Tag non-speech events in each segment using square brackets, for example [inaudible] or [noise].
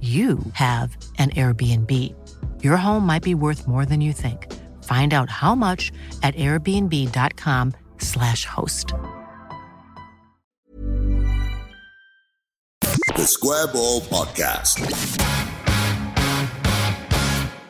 you have an Airbnb. Your home might be worth more than you think. Find out how much at airbnb.com/slash host. The Square Ball Podcast.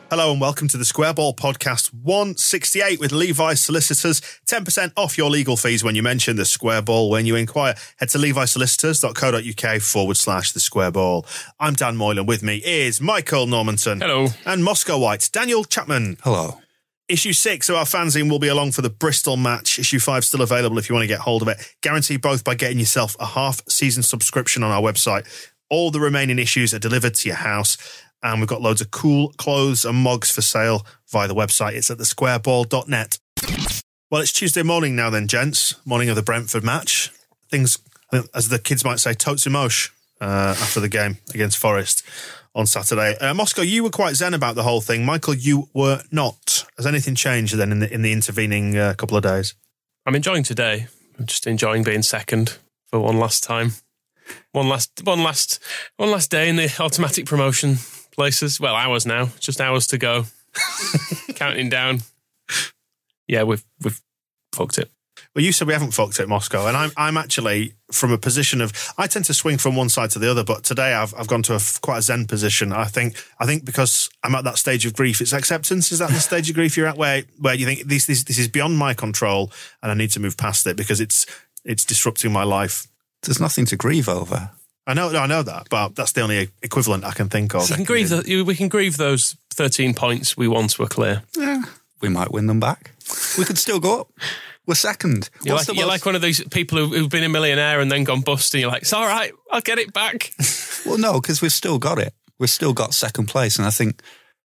Hello and welcome to the Square Ball Podcast 168 with Levi Solicitors. 10% off your legal fees when you mention the Square Ball when you inquire. Head to levisolicitors.co.uk forward slash the Square Ball. I'm Dan Moylan. With me is Michael Normanton. Hello. And Moscow White. Daniel Chapman. Hello. Issue six of our fanzine will be along for the Bristol match. Issue five still available if you want to get hold of it. Guarantee both by getting yourself a half season subscription on our website. All the remaining issues are delivered to your house. And we've got loads of cool clothes and mugs for sale via the website. It's at thesquareball.net. Well, it's Tuesday morning now, then, gents. Morning of the Brentford match. Things, as the kids might say, totes emosh uh, after the game against Forest on Saturday. Uh, Moscow, you were quite zen about the whole thing. Michael, you were not. Has anything changed then in the in the intervening uh, couple of days? I'm enjoying today. I'm just enjoying being second for one last time. One last, one last, one last day in the automatic promotion places. Well, hours now. Just hours to go. [laughs] Counting down. Yeah, we've we've fucked it. Well, you said we haven't fucked it, Moscow, and I'm I'm actually from a position of I tend to swing from one side to the other, but today I've I've gone to a quite a zen position. I think I think because I'm at that stage of grief, it's acceptance. Is that the stage of grief you're at where where you think this this this is beyond my control and I need to move past it because it's it's disrupting my life. There's nothing to grieve over. I know I know that, but that's the only equivalent I can think of. We can grieve. The, we can grieve those 13 points we once were clear. Yeah, we might win them back. We could still go up. We're second. You're, like, you're most- like one of those people who, who've been a millionaire and then gone bust, and you're like, "It's all right, I'll get it back." [laughs] Well, no, because we've still got it. We've still got second place, and I think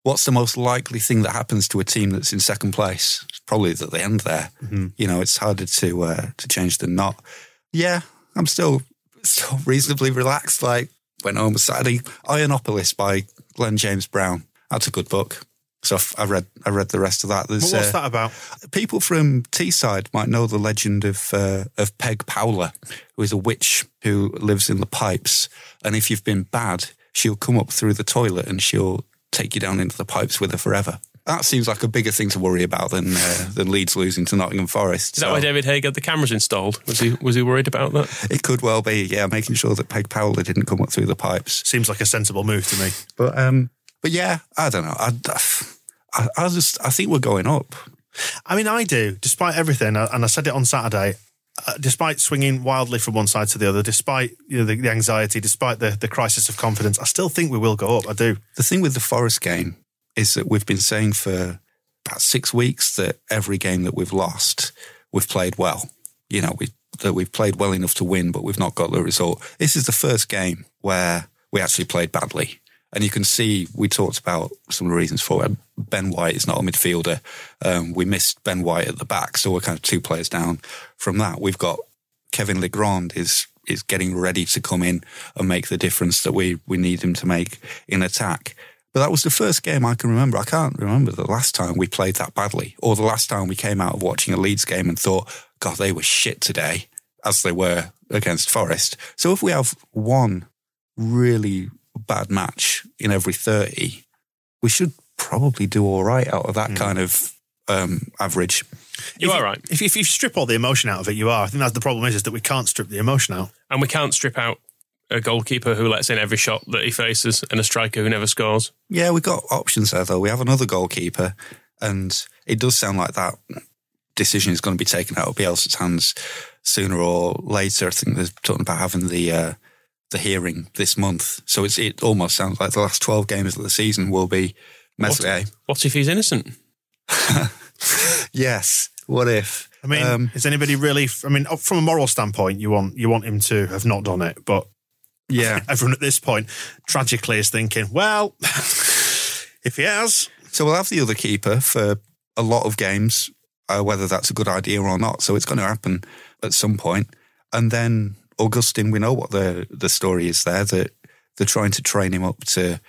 what's the most likely thing that happens to a team that's in second place? It's probably that they end there. You know, it's harder to uh, to change than not. Yeah, I'm still still reasonably relaxed. Like went home Saturday, Ironopolis by Glenn James Brown. That's a good book. So I've- I read I read the rest of that. There's, What's uh, that about? People from Teesside might know the legend of uh, of Peg Powler, who is a witch who lives in the pipes. And if you've been bad, she'll come up through the toilet and she'll take you down into the pipes with her forever. That seems like a bigger thing to worry about than uh, than Leeds losing to Nottingham Forest. Is that So why David Haig had the cameras installed? Was he was he worried about that? it could well be, yeah, making sure that Peg Powler didn't come up through the pipes. Seems like a sensible move to me. But um, but yeah, I don't know. I, I, I just I think we're going up. I mean, I do, despite everything, uh, and I said it on Saturday. Uh, despite swinging wildly from one side to the other, despite you know the, the anxiety, despite the, the crisis of confidence, I still think we will go up. I do. The thing with the Forest game is that we've been saying for about six weeks that every game that we've lost, we've played well. You know, we that we've played well enough to win, but we've not got the result. This is the first game where we actually played badly. And you can see we talked about some of the reasons for it. Ben White is not a midfielder. Um, we missed Ben White at the back, so we're kind of two players down from that. We've got Kevin Legrand is is getting ready to come in and make the difference that we we need him to make in attack. But that was the first game I can remember. I can't remember the last time we played that badly, or the last time we came out of watching a Leeds game and thought, "God, they were shit today," as they were against Forest. So if we have one really bad match in every thirty, we should probably do all right out of that kind of um, average. You If are right. If, if you strip all the emotion out of it, you are. I think that's the problem is, is that we can't strip the emotion out. and we can't strip out a goalkeeper who lets in every shot that he faces and a striker who never scores. Yeah, we've got options there, though. We have another goalkeeper, and it does sound like that decision is going to be taken out of Bielsa's hands sooner or later. I think they're talking about having the uh, the hearing this month. So it's, it almost sounds like the last 12 games of the season will be Meslier. What, what if he's innocent? [laughs] yes. What if? I mean, Um, is anybody really? I mean, from a moral standpoint, you want you want him to have not done it, but Yeah. everyone at this point tragically is thinking, well, [laughs] if he has, So we'll have the other keeper for a lot of games, uh, whether that's a good idea or not. So it's going to happen at some point. And then Augustine, we know what the the story is there that they're trying to train him up to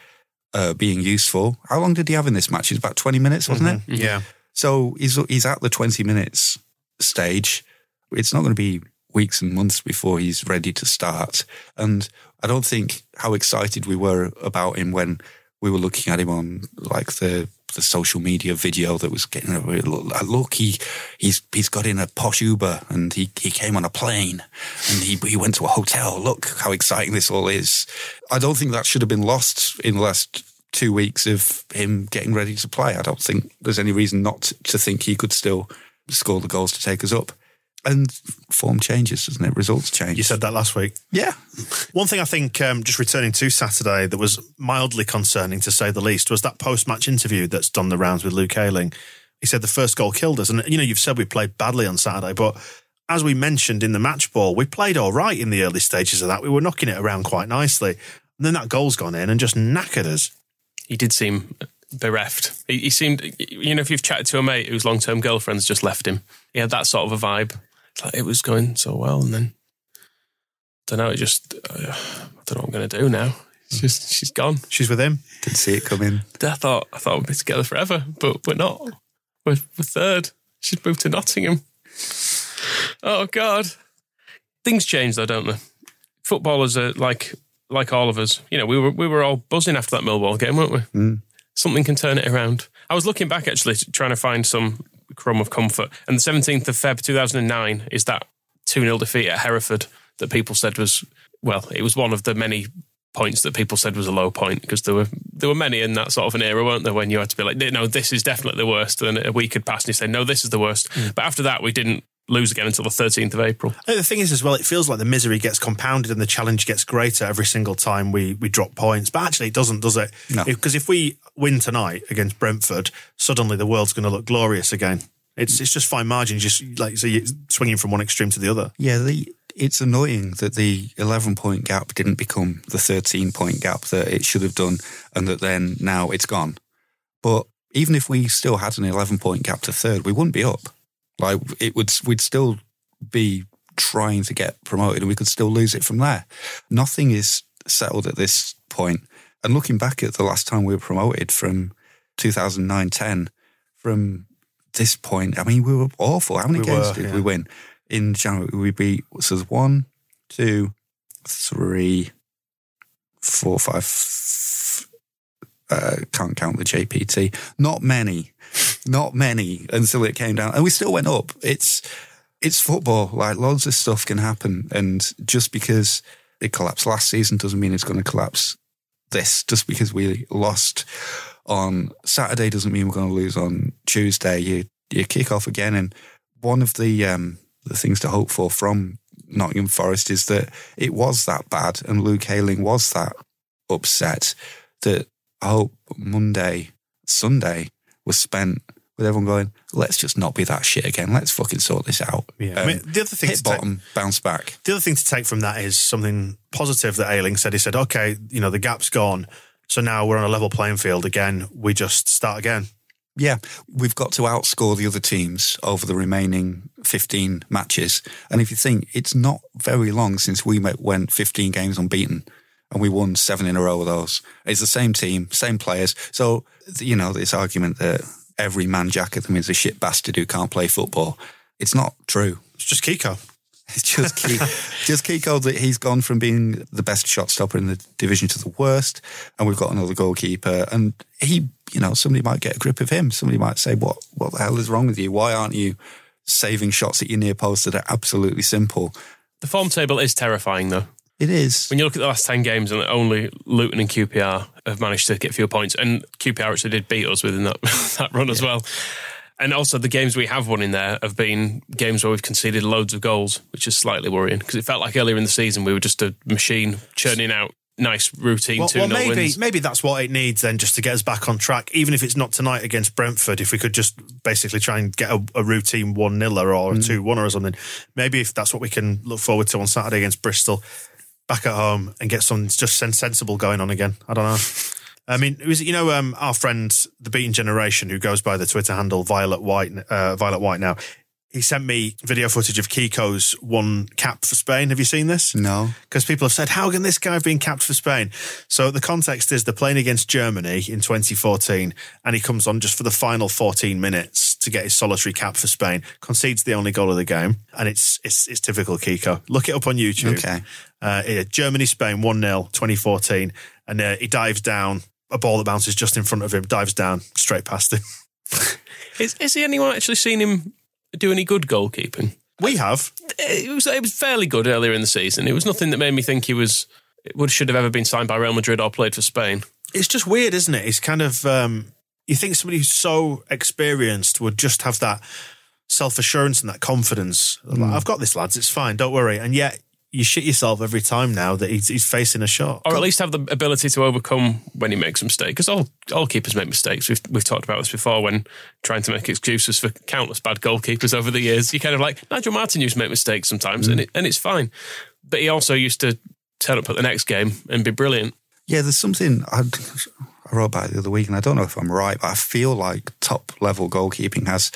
uh, being useful. How long did he have in this match? It's about twenty minutes, wasn't it? yeah, So he's he's at the twenty minutes stage. It's not going to be weeks and months before he's ready to start. And I don't think how excited we were about him when we were looking at him on like the the social media video that was getting a look, uh, look he he's he's got in a posh Uber and he he came on a plane and he he went to a hotel. Look how exciting this all is. I don't think that should have been lost in the last two weeks of him getting ready to play. I don't think there's any reason not to think he could still score the goals to take us up. And form changes, doesn't it? Results change. you said that last week. yeah. One thing I think, um, just returning to Saturday, that was mildly concerning to say the least, was that post-match interview that's done the rounds with Luke Ayling. He said the first goal killed us, and you know you've said we played badly on Saturday, but as we mentioned in the match ball, we played all right in the early stages of that. We were knocking it around quite nicely, and then that goal's gone in and just knackered us. He did seem bereft. He, he seemed, you know, if you've chatted to a mate whose long term girlfriend's just left him, he had that sort of a vibe. It's like it was going so well, and then I don't know. It just uh, I don't know what I'm going to do now. It's just she's gone. She's with him. Didn't see it coming. I thought I thought we'd be together forever, but we're not. We're, we're third. She's moved to Nottingham. Oh God, things change though, don't they? Footballers are like like all of us. You know, we were we were all buzzing after that Millwall game, weren't we? Something can turn it around. I was looking back actually, trying to find some crumb of comfort. And the seventeenth of Feb, two thousand and nine, is that two 0 defeat at Hereford that people said was well, it was one of the many points that people said was a low point because there were there were many in that sort of an era, weren't there? When you had to be like, no, this is definitely the worst, and a week had passed, and you say, no, this is the worst. Mm. But after that, we didn't lose again until the thirteenth of April. Uh, The thing is, as well, it feels like the misery gets compounded and the challenge gets greater every single time we, we drop points. But actually, it doesn't, does it? No. Because if we win tonight against Brentford, suddenly the world's going to look glorious again. It's it's just fine margins, just like so you're swinging from one extreme to the other. Yeah, the, it's annoying that the 11 point gap didn't become the 13 point gap that it should have done, and that then now it's gone. But even if we still had an 11 point gap to third, we wouldn't be up. Like it would, we'd still be trying to get promoted, and we could still lose it from there. Nothing is settled at this point. And looking back at the last time we were promoted from 2009 10, from this point, I mean, we were awful. How many We games were, did yeah. we win? In January, we beat, so there's one, two, three, four, five, f- uh, can't count the JPT. Not many, not many until it came down. And we still went up. It's, it's football. Like loads of stuff can happen. And just because it collapsed last season doesn't mean it's going to collapse this. Just because we lost on Saturday doesn't mean we're going to lose on Tuesday. You you kick off again, and one of the um, the things to hope for from Nottingham Forest is that it was that bad, and Luke Ayling was that upset. That I hope Monday, Sunday was spent with everyone going, let's just not be that shit again. Let's fucking sort this out. Yeah. I Um, mean, the other thing hit to take- bottom, bounce back. The other thing to take from that is something positive that Ayling said. He said, okay, you know, the gap's gone. So now we're on a level playing field again. We just start again. Yeah, we've got to outscore the other teams over the remaining 15 matches. And if you think it's not very long since we went 15 games unbeaten and we won seven in a row of those, it's the same team, same players. So, you know, this argument that every man jack of them is a shit bastard who can't play football, it's not true. It's just Kiko. [laughs] It's just Kiko, [laughs] just Kiko that he's gone from being the best shot stopper in the division to the worst, and we've got another goalkeeper. And he, you know, somebody might get a grip of him. Somebody might say, "What, what the hell is wrong with you? Why aren't you saving shots at your near post that are absolutely simple?" The form table is terrifying, though. It is. When you look at the last 10 games, and only Luton and QPR have managed to get fewer points, and QPR actually did beat us within that, [laughs] that run as well. And also, the games we have won in there have been games where we've conceded loads of goals, which is slightly worrying because it felt like earlier in the season we were just a machine churning out nice routine Well, 2 well maybe wins. maybe that's what it needs then, just to get us back on track. Even if it's not tonight against Brentford, if we could just basically try and get a, a routine one niler or a Mm. two one or something. Maybe if that's what we can look forward to on Saturday against Bristol, back at home and get something just sensible going on again. I don't know. I mean, it was you know um, our friend the Beaten Generation who goes by the Twitter handle Violet White uh, Violet White now. He sent me video footage of Kiko's one cap for Spain. Have you seen this? No. because people have said, "How can this guy have been capped for Spain?" So the context is they're playing against Germany in 2014, and he comes on just for the final 14 minutes to get his solitary cap for Spain. Concedes the only goal of the game, and it's it's, it's typical Kiko. Look it up on YouTube. Okay. Uh, yeah, Germany Spain 1 0 2014, and uh, he dives down. A ball that bounces just in front of him, dives down straight past him. [laughs] Is, is he anyone actually seen him do any good goalkeeping? We have. It was, it was fairly good earlier in the season. It was nothing that made me think he was would should have ever been signed by Real Madrid or played for Spain. It's just weird, isn't it? It's kind of um, you think somebody who's so experienced would just have that self assurance and that confidence. Like, hmm. I've got this, lads. It's fine. Don't worry. And yet you shit yourself every time now that he's, he's facing a shot. or at least have the ability to overcome when he makes a mistake. Because all all keepers make mistakes. We've we've talked about this before when trying to make excuses for countless bad goalkeepers over the years. You kind of like Nigel Martyn used to make mistakes sometimes, and hmm. it, and it's fine. But he also used to turn up at the next game and be brilliant. Yeah, there's something I, I wrote about it the other week, and I don't know if I'm right, but I feel like top level goalkeeping has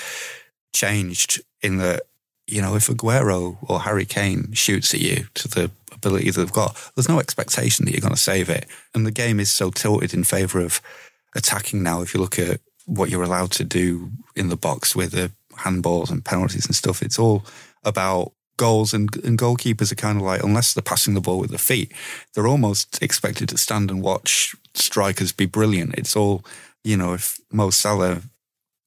changed in that, you know, if Aguero or Harry Kane shoots at you to the ability that they've got, there's no expectation that you're going to save it. And the game is so tilted in favour of attacking now. If you look at what you're allowed to do in the box with the handballs and penalties and stuff, it's all about goals and, and goalkeepers are kind of like unless they're passing the ball with their feet they're almost expected to stand and watch strikers be brilliant. It's all you know if Mo Salah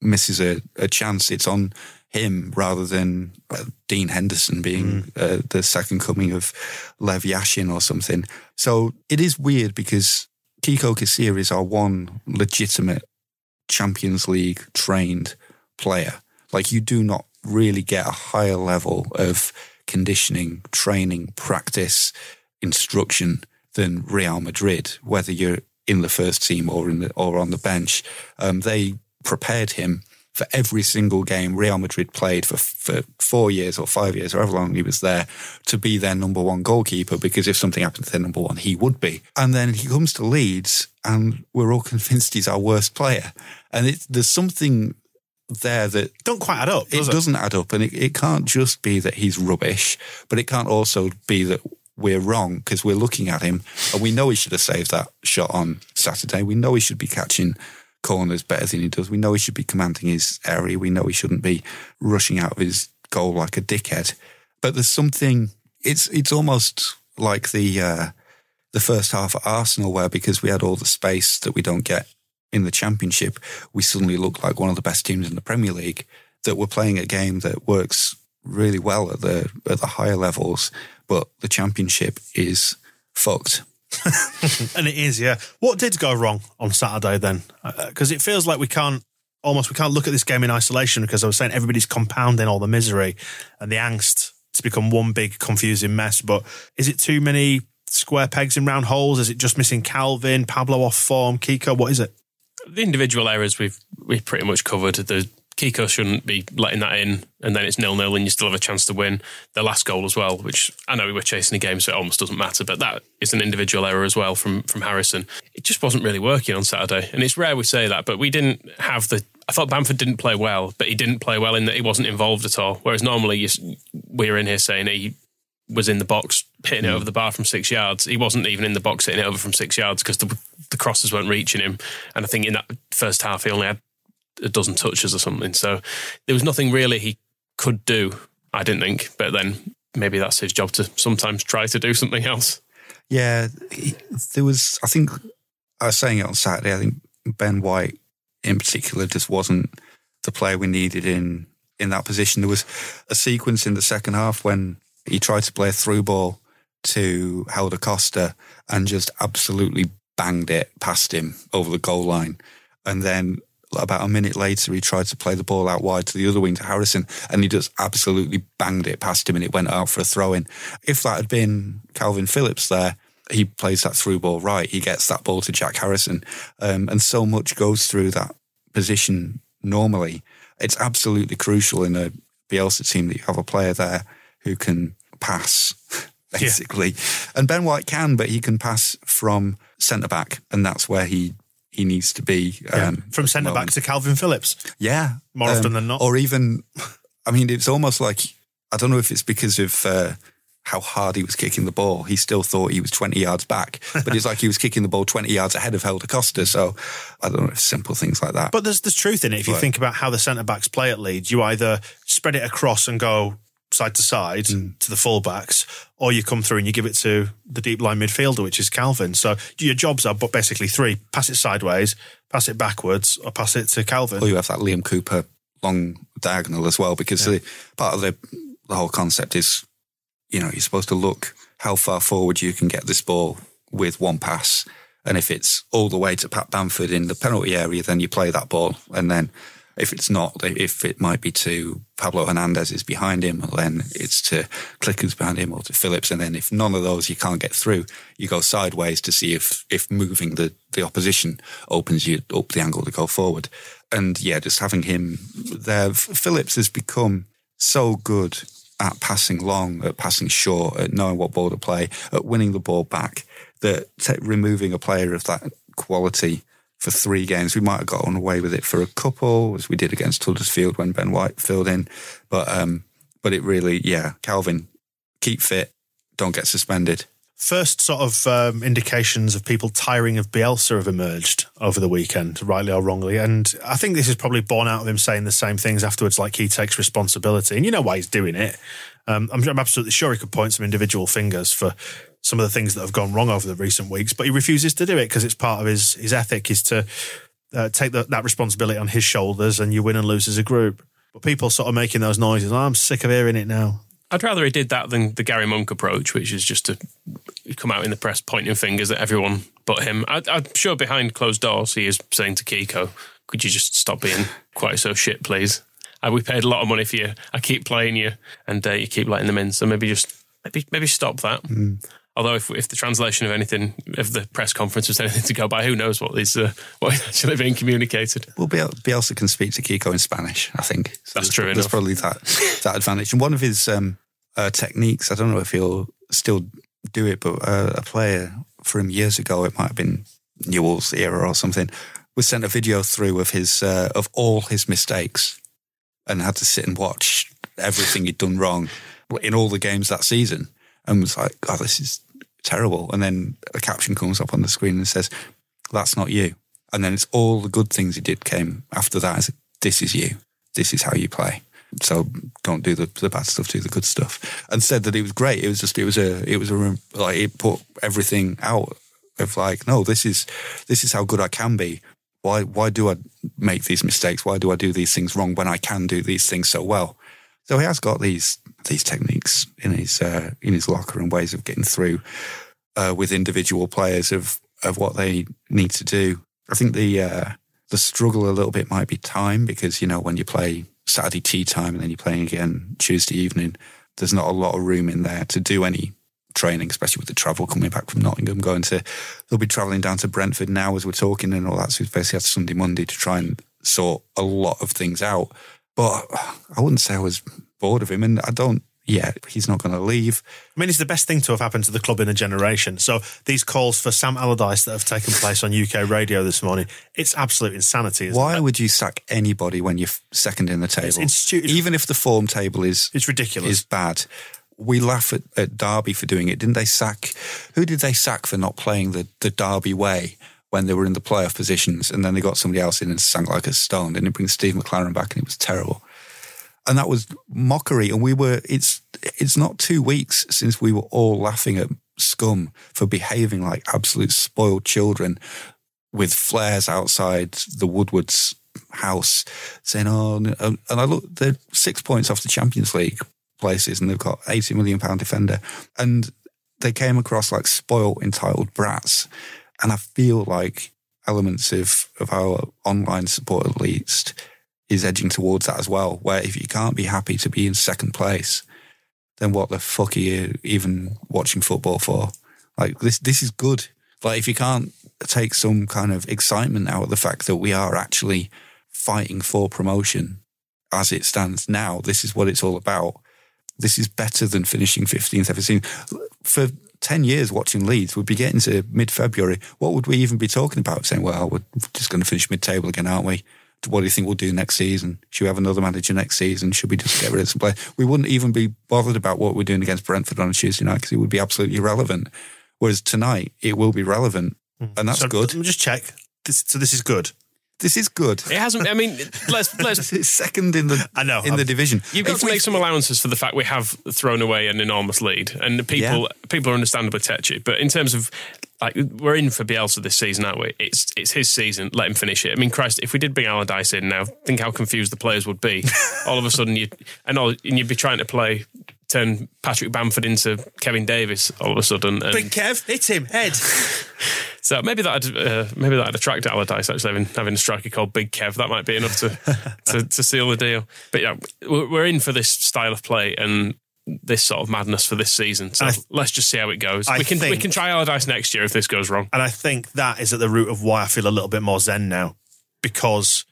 misses a, a chance it's on him rather than uh, Dean Henderson being uh, the second coming of Lev Yashin or something. So it is weird because Kiko Casilla is our one legitimate Champions League trained player. Like you do not really get a higher level of conditioning, training, practice, instruction than Real Madrid, whether you're in the first team or in the or on the bench. Um, they prepared him for every single game Real Madrid played for for four years or five years, or however long he was there, to be their number one goalkeeper. Because if something happened to their number one, he would be. And then he comes to Leeds, and we're all [laughs] convinced he's our worst player. And it, there's something there that Don't quite add up. it Does it, doesn't add up, and it, it can't just be that he's rubbish, but it can't also be that we're wrong because we're looking at him and we know he should have saved that shot on Saturday. We know he should be catching corners better than he does. We know he should be commanding his area. We know he shouldn't be rushing out of his goal like a dickhead. But there's something. It's it's almost like the uh, the first half at Arsenal, where because we had all the space that we don't get in the Championship, we suddenly looked like one of the best teams in the Premier League. That we're playing a game that works really well at the at the higher levels, but the Championship is fucked. [laughs] And it is, yeah. What did go wrong on Saturday then? Uh, because it feels like we can't almost we can't look at this game in isolation because I was saying everybody's compounding all the misery and the angst to become one big confusing mess. But is it too many square pegs in round holes? Is it just missing Calvin, Pablo off form, Kiko? What is it? The individual errors we've we've pretty much covered. The Kiko shouldn't be letting that in, and then it's nil nil, and you still have a chance to win. The last goal as well, which I know we were chasing a game, so it almost doesn't matter, but that is an individual error as well from from Harrison. It just wasn't really working on Saturday, and it's rare we say that, but we didn't have the. I thought Bamford didn't play well, but he didn't play well in that he wasn't involved at all. Whereas normally you, we're in here saying he was in the box hitting it hmm. over the bar from six yards. He wasn't even in the box hitting it over from six yards because the, the crosses weren't reaching him. And I think in that first half, he only had a dozen touches or something. So there was nothing really he could do, I didn't think. But then maybe that's his job to sometimes try to do something else. Yeah, he- there was. I think I was saying it on Saturday. I think Ben White, in particular, just wasn't the player we needed in in that position. There was a sequence in the second half when he tried to play a through ball to Helder Costa and just absolutely banged it past him over the goal line. And then about a minute later, he tried to play the ball out wide to the other wing to Harrison, and he just absolutely banged it past him, and it went out for a throw in. If that had been Calvin Phillips there, he plays that through ball right. He gets that ball to Jack Harrison, um, and so much goes through that position normally. It's absolutely crucial in a Bielsa team that you have a player there who can pass, [laughs] basically. Yeah. And Ben White can, but he can pass from centre back, and that's where he he needs to be. Um, yeah. From centre back to Calvin Phillips. Yeah. More often um, than not. Or even, I mean, it's almost like, I don't know if it's because of uh, how hard he was kicking the ball. He still thought he was 20 yards back, but it's like he was kicking the ball 20 yards ahead of Helder Costa. So I don't know if simple things like that. But there's, there's truth in it. If you think about how the centre backs play at Leeds, you either spread it across and go side to side mm. to the fullbacks, or you come through and you give it to the deep line midfielder, which is Calvin. So your jobs are but basically three: pass it sideways, pass it backwards, or pass it to Calvin. Or you have that Liam Cooper long diagonal as well, because yeah. the, part of the the whole concept is, you know, you're supposed to look how far forward you can get this ball with one pass. And if it's all the way to Pat Bamford in the penalty area, then you play that ball. And then if it's not, if it might be to Pablo Hernandez is behind him, then it's to Clickers behind him or to Phillips. And then if none of those you can't get through, you go sideways to see if, if moving the, the opposition opens you up the angle to go forward. And yeah, just having him there, Phillips has become so good at passing long, at passing short, at knowing what ball to play, at winning the ball back, that removing a player of that quality for three games. We might have gotten away with it for a couple, as we did against Huddersfield when Ben White filled in. But um, but it really, yeah, Calvin, keep fit, don't get suspended. First sort of um, indications of people tiring of Bielsa have emerged over the weekend, rightly or wrongly. And I think this is probably born out of him saying the same things afterwards, like he takes responsibility. And you know why he's doing it. Um, I'm, I'm absolutely sure he could point some individual fingers for some of the things that have gone wrong over the recent weeks, but he refuses to do it because it's part of his his ethic is to uh, take the, that responsibility on his shoulders, and you win and lose as a group. But people sort of making those noises. Oh, I'm sick of hearing it now. I'd rather he did that than the Gary Monk approach, which is just to come out in the press pointing fingers at everyone but him. I, am sure behind closed doors he is saying to Kiko, "Could you just stop being quite so shit, please? Uh, we paid a lot of money for you. I keep playing you, and uh, you keep letting them in. So maybe just maybe maybe stop that." Mm. Although if, if the translation of anything, if the press conference was anything to go by, who knows what is uh, what is actually being communicated? Well, Bielsa can speak to Kiko in Spanish, I think. So That's true. There's probably that that advantage. And one of his um, uh, techniques, I don't know if he'll still do it, but uh, a player from years ago, it might have been Newell's era or something, was sent a video through of his uh, of all his mistakes, and had to sit and watch everything he'd done wrong in all the games that season, and was like, "God, this is terrible. And then a caption comes up on the screen and says, that's not you. And then it's all the good things he did came after that. This is you. This is how you play. So don't do the, the bad stuff, do the good stuff. And said that it was great. It was just, it was a, it was a, like, it put everything out of like, no, this is, this is how good I can be. Why, why do I make these mistakes? Why do I do these things wrong when I can do these things so well? So he has got these these techniques in his uh, in his locker and ways of getting through uh, with individual players of of what they need to do. I think the uh, the struggle a little bit might be time because you know when you play Saturday tea time and then you're playing again Tuesday evening, there's not a lot of room in there to do any training, especially with the travel coming back from Nottingham, going to they'll be travelling down to Brentford now as we're talking and all that. So basically had Sunday, Monday to try and sort a lot of things out. But I wouldn't say I was bored of him, and I don't. Yeah, he's not going to leave. I mean, it's the best thing to have happened to the club in a generation. So these calls for Sam Allardyce that have taken place on UK radio this morning, it's absolute insanity. Why it? would you sack anybody when you're second in the table? It's, it's, Even if the form table is it's ridiculous, is bad. We laugh at, at Derby for doing it. Didn't they sack? Who did they sack for not playing the, the Derby way? when they were in the playoff positions, and then they got somebody else in and sank like a stone. Didn't bring Steve McClaren back, and it was terrible. And that was mockery. And we were. It's it's not two weeks since we were all laughing at Scum for behaving like absolute spoiled children with flares outside the Woodwards house, saying, "Oh," and I look, they're six points off the Champions League places, and they've got eighty million pound defender, and they came across like spoiled, entitled brats. And I feel like elements of, of our online support, at least, is edging towards that as well. Where if you can't be happy to be in second place, then what the fuck are you even watching football for? Like this, this is good. Like if you can't take some kind of excitement out of the fact that we are actually fighting for promotion as it stands now, this is what it's all about. This is better than finishing 15th ever seen. For 10 years watching Leeds, we'd be getting to mid February. What would we even be talking about? Saying, well, we're just going to finish mid table again, aren't we? What do you think we'll do next season? Should we have another manager next season? Should we just get rid of some players? We wouldn't even be bothered about what we're doing against Brentford on a Tuesday night because it would be absolutely irrelevant. Whereas tonight, it will be relevant. Hmm. And that's so, good. Let me just check. This, so this is good. This is good. It hasn't. I mean, let's [laughs] let's. It's second in the I know, in the I'm- division. You've got If to we- make some allowances for the fact we have thrown away an enormous lead, and people Yeah. people are understandably touchy. But in terms of like, we're in for Bielsa this season, aren't we? It's it's his season. Let him finish it. I mean, Christ, if we did bring Allardyce in now, think how confused the players would be. [laughs] all of a sudden, you and all, and you'd be trying to play turn Patrick Bamford into Kevin Davies all of a sudden. And Big Kev, hit him, head. [laughs] so maybe that'd uh, maybe that'd attract Allardyce actually having, having a striker called Big Kev. That might be enough to [laughs] to, to seal the deal. But yeah, we're we're in for this style of play and this sort of madness for this season. So I- let's just see how it goes. I we can we think- can try Allardyce next year if this goes wrong. And I think that is at the root of why I feel a little bit more zen now because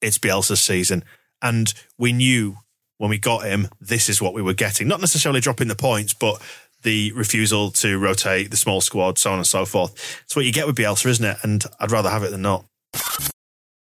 it's Bielsa's season. And we knew when we got him, this is what we were getting. Not necessarily dropping the points, but the refusal to rotate the small squad, so on and so forth. It's what you get with Bielsa, isn't it? And I'd rather have it than not.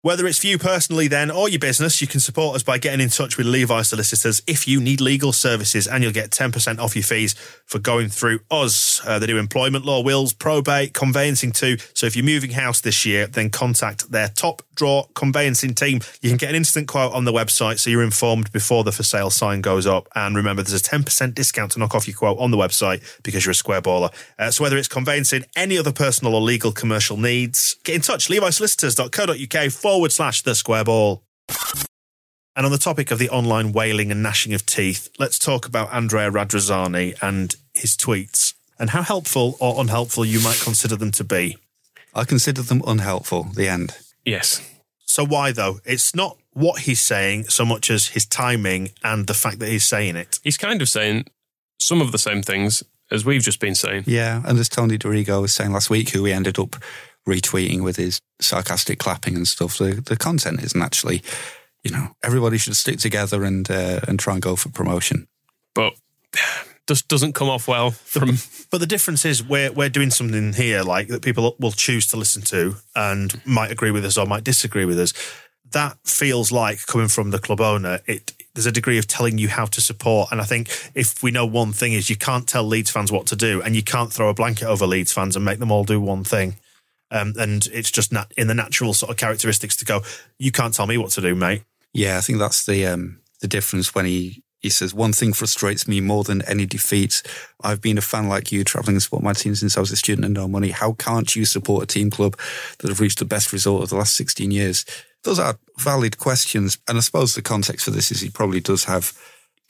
Whether it's for you personally, then, or your business, you can support us by getting in touch with Levi Solicitors if you need legal services, and you'll get 10% off your fees for going through us. Uh, they do employment law, wills, probate, conveyancing too. So if you're moving house this year, then contact their top draw conveyancing team. You can get an instant quote on the website so you're informed before the for sale sign goes up. And remember, there's a 10% discount to knock off your quote on the website because you're a square baller. Uh, so whether it's conveyancing, any other personal or legal commercial needs, get in touch. LeviSolicitors.co.uk forward slash the square ball. And on the topic of the online wailing and gnashing of teeth, let's talk about Andrea Radrizzani and his tweets and how helpful or unhelpful you might consider them to be. I consider them unhelpful. The end. Yes. So why though? It's not what he's saying so much as his timing and the fact that he's saying it. He's kind of saying some of the same things as we've just been saying. Yeah, and as Tony Dorigo was saying last week, who we ended up retweeting with his sarcastic clapping and stuff, the, the content isn't actually, you know, everybody should stick together and uh, and try and go for promotion. But just doesn't come off well from [laughs] But the difference is we're we're doing something here like that people will choose to listen to and might agree with us or might disagree with us. That feels like coming from the club owner. It there's a degree of telling you how to support, and I think if we know one thing is you can't tell Leeds fans what to do, and you can't throw a blanket over Leeds fans and make them all do one thing. Um, and it's just nat- in the natural sort of characteristics to go. You can't tell me what to do, mate. Yeah, I think that's the um, the difference when he he says one thing frustrates me more than any defeat. I've been a fan like you, travelling and support my team since I was a student and no money. How can't you support a team club that have reached the best result of the last sixteen years? Those are valid questions, and I suppose the context for this is he probably does have.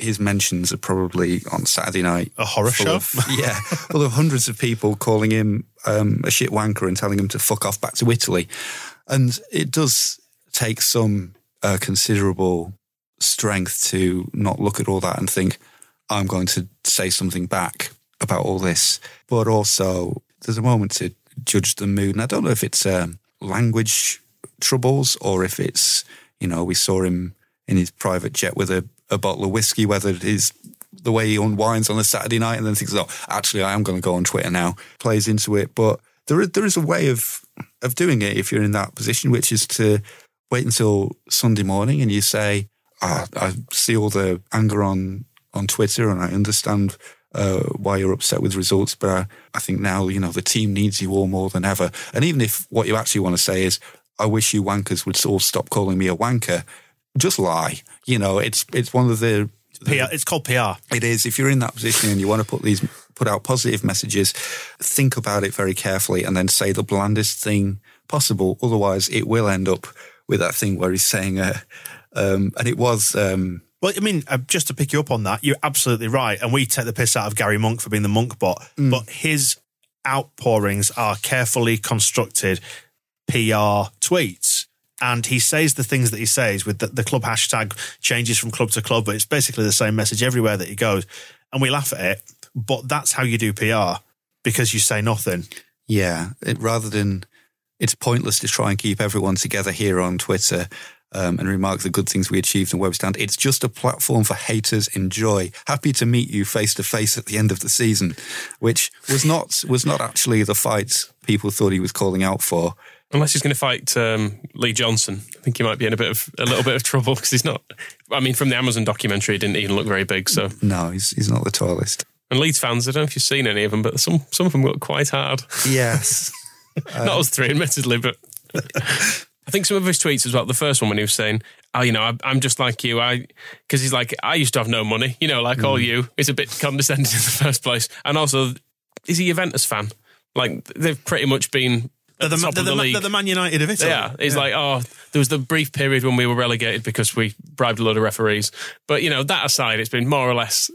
His mentions are probably on Saturday night. A horror show? of- yeah, [laughs] full of hundreds of people calling him um, a shit wanker and telling him to fuck off back to Italy. And it does take some uh, considerable strength to not look at all that and think, I'm going to say something back about all this. But also, there's a moment to judge the mood. And I don't know if it's um, language troubles or if it's, you know, we saw him in his private jet with a, a bottle of whiskey, whether it is the way he unwinds on a Saturday night and then thinks, oh, actually, I am going to go on Twitter now, plays into it. But there there is a way of, of doing it if you're in that position, which is to wait until Sunday morning and you say, ah, I see all the anger on, on Twitter and I understand uh, why you're upset with results, but I, I think now, you know, the team needs you all more than ever. And even if what you actually want to say is, I wish you wankers would all stop calling me a wanker, just lie. You know, it's it's one of the PR, it's called PR. it is. If you're in that position and you want to put these put out positive messages, think about it very carefully and then say the blandest thing possible. Otherwise, it will end up with that thing where he's saying, uh, um, and it was um, Well, I mean, uh, just to pick you up on that, you're absolutely right. And we take the piss out of Gary Monk for being the Monk bot, but his outpourings are carefully constructed PR tweets. And he says the things that he says with the, the club hashtag changes from club to club, but it's basically the same message everywhere that he goes. And we laugh at it, but that's how you do PR because you say nothing. Yeah, it, rather than it's pointless to try and keep everyone together here on Twitter um, and remark the good things we achieved and where we stand. It's just a platform for haters. Enjoy. Happy to meet you face to face at the end of the season, which was not was not actually the fight people thought he was calling out for. Unless he's going to fight um, Lee Johnson, I think he might be in a bit of a little bit of trouble because he's not. I mean, from the Amazon documentary, he didn't even look very big. So, No, he's he's not the tallest. and Leeds fans, I don't know if you've seen any of them, but some some of them look quite hard. Yes. [laughs] Not us three, admittedly, but [laughs] I think some of his tweets as well. The first one when he was saying, "Oh, you know, I, I'm just like you," I because he's like, "I used to have no money," you know, like all you. It's a bit condescending [laughs] in the first place, and also, is he a Juventus fan? Like they've pretty much been. They're At the, the top they're of the the- league. they're the Man United of Italy. Yeah, it's like, oh, there was the brief period when we were relegated because we bribed a load of referees. But, you know, that aside, it's been more or less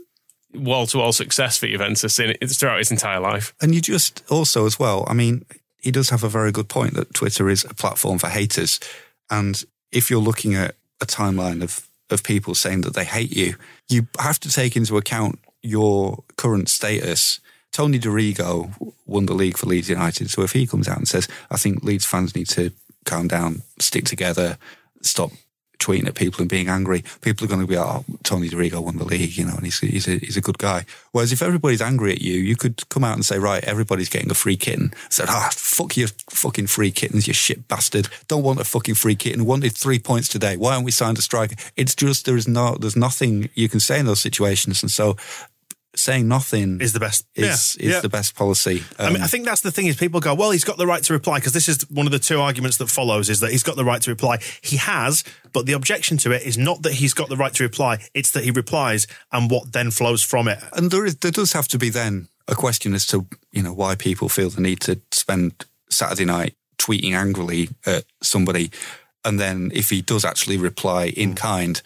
wall to wall success for Juventus in, throughout his entire life. And you just also, as well, I mean, he does have a very good point that Twitter is a platform for haters. And if you're looking at a timeline of, of people saying that they hate you, you have to take into account your current status. Tony Dorigo won the league for Leeds United. So if he comes out and says, I think Leeds fans need to calm down, stick together, stop tweeting at people and being angry, people are going to be like, oh, Tony Dorigo won the league, you know, and he's, he's, a, he's a good guy. Whereas if everybody's angry at you, you could come out and say, right, everybody's getting a free kitten. Said, ah, fuck your fucking free kittens, you shit bastard. Don't want a fucking free kitten. Wanted three points today. Why aren't we signed a striker? It's just, there is no, there's nothing you can say in those situations. And so saying nothing Is the best. is, Yeah, is yeah. the best policy. I mean, Um, I think that's the thing is people go, well, he's got the right to reply because this is one of the two arguments that follows is that he's got the right to reply. He has, but the objection to it is not that he's got the right to reply; it's that he replies and what then flows from it. And there is there does have to be then a question as to you know why people feel the need to spend Saturday night tweeting angrily at somebody, and then if he does actually reply in kind,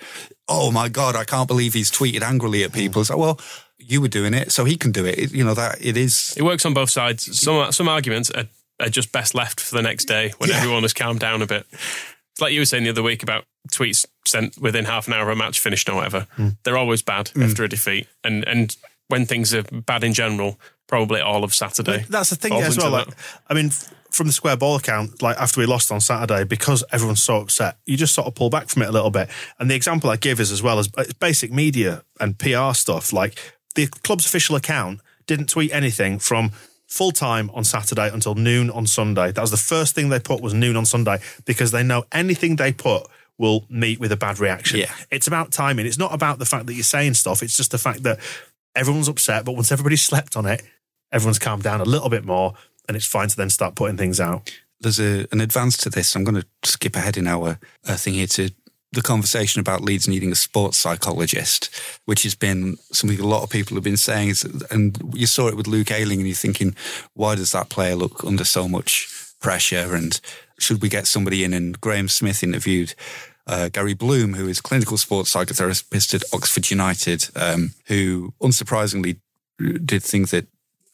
oh my god, I can't believe he's tweeted angrily at people. It's like, well, you were doing it, so he can do it. It- you know that it is. It works on both sides. Some some arguments are, are just best left for the next day when Yeah. everyone has calmed down a bit. It's like you were saying the other week about tweets sent within half an hour of a match finished or whatever. Hmm. They're always bad hmm. after a defeat. And and when things are bad in general, probably all of Saturday. That's the thing as well. Like. I mean, from the square ball account, like after we lost on Saturday, because everyone's so upset, you just sort of pull back from it a little bit. And the example I give is as well as uh, basic media and PR stuff. Like the club's official account didn't tweet anything from full time on Saturday until noon on Sunday. That was the first thing they put was noon on Sunday because they know anything they put will meet with a bad reaction. Yeah. It's about timing. It's not about the fact that you're saying stuff. It's just the fact that everyone's upset, but once everybody's slept on it, everyone's calmed down a little bit more, and it's fine to then start putting things out. There's a, an advance to this. I'm going to skip ahead in our uh, thing here to the conversation about Leeds needing a sports psychologist, which has been something a lot of people have been saying. Is- And you saw it with Luke Ayling, and you're thinking, why does that player look under so much pressure? And should we get somebody in? And Graham Smith interviewed uh, Gary Bloom, who is clinical sports psychotherapist at Oxford United, um, who unsurprisingly did think that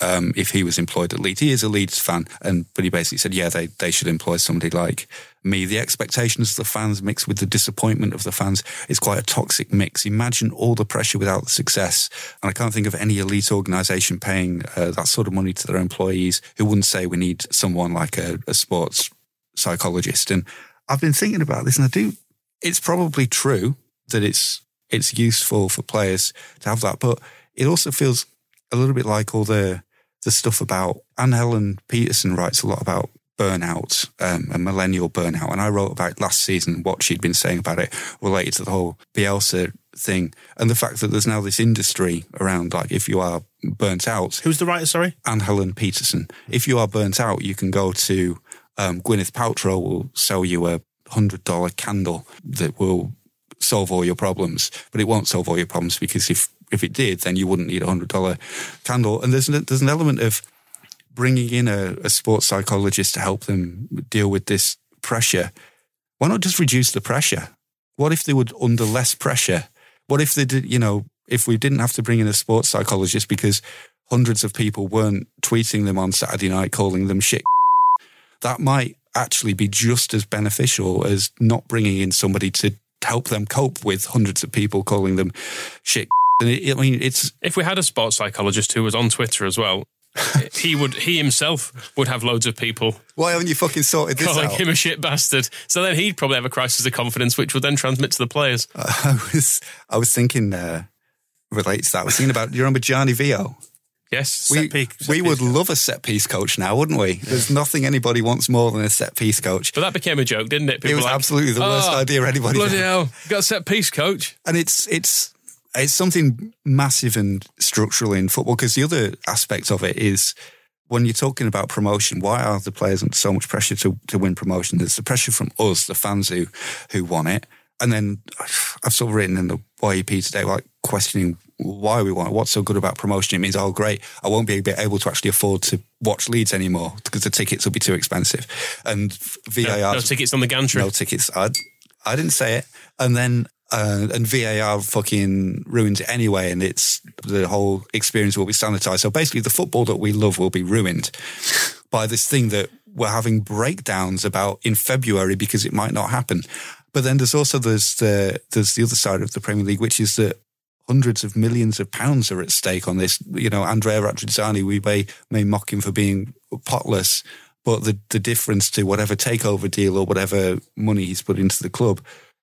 um, if he was employed at Leeds, he is a Leeds fan, and but he basically said, yeah, they they should employ somebody like me. The expectations of the fans mixed with the disappointment of the fans is quite a toxic mix. Imagine all the pressure without the success, and I can't think of any elite organisation paying uh, that sort of money to their employees who wouldn't say we need someone like a, a sports psychologist. And I've been thinking about this, and I do. It's probably true that it's it's useful for players to have that, but it also feels a little bit like all the the stuff about Anne Helen Petersen writes a lot about burnout um, and millennial burnout, and I wrote about last season what she'd been saying about it related to the whole Bielsa thing and the fact that there's now this industry around like if you are burnt out, Who's the writer? Sorry, Anne Helen Petersen. If you are burnt out, you can go to um, Gwyneth Paltrow will sell you a hundred dollar candle that will solve all your problems, but it won't solve all your problems because if if it did, then you wouldn't need a hundred dollar candle. And there's an, there's an element of bringing in a, a sports psychologist to help them deal with this pressure. Why not just reduce the pressure? What if they were under less pressure? What if they did, you know, if we didn't have to bring in a sports psychologist because hundreds of people weren't tweeting them on Saturday night calling them shit, that might actually be just as beneficial as not bringing in somebody to help them cope with hundreds of people calling them shit. And it, I mean, it's If we had a sports psychologist who was on Twitter as well, [laughs] he would he himself would have loads of people why haven't you fucking sorted this calling out? him a shit bastard. So then he'd probably have a crisis of confidence, which would then transmit to the players. [laughs] I was, I was thinking, uh, relates to that. I was thinking about, you remember Gianni Vio? Yes, We, piece- we would yeah. love a set piece coach now, wouldn't we? There's nothing anybody wants more than a set piece coach. but that became a joke, didn't it? It was like, absolutely the worst "Oh, idea anybody Bloody hell, got a set piece, coach. And it's it's it's something massive and structural in football because the other aspect of it is when you're talking about promotion, why are the players under so much pressure to, to win promotion? There's the pressure from us, the fans who who want it, and then I've sort of written in the YEP today, like questioning why we want. What's so good about promotion? It means, oh, great, I won't be able to actually afford to watch Leeds anymore because the tickets will be too expensive, and VAR No, no tickets on the gantry. no tickets. I, I didn't say it. And then, uh, and VAR fucking ruins it anyway. And it's the whole experience will be sanitized. So basically, the football that we love will be ruined by this thing that we're having breakdowns about in February because it might not happen. But then there's also there's the there's the other side of the Premier League, which is that hundreds of millions of pounds are at stake on this. You know, Andrea Radrizzani, we may may mock him for being potless, but the the difference to whatever takeover deal or whatever money he's put into the club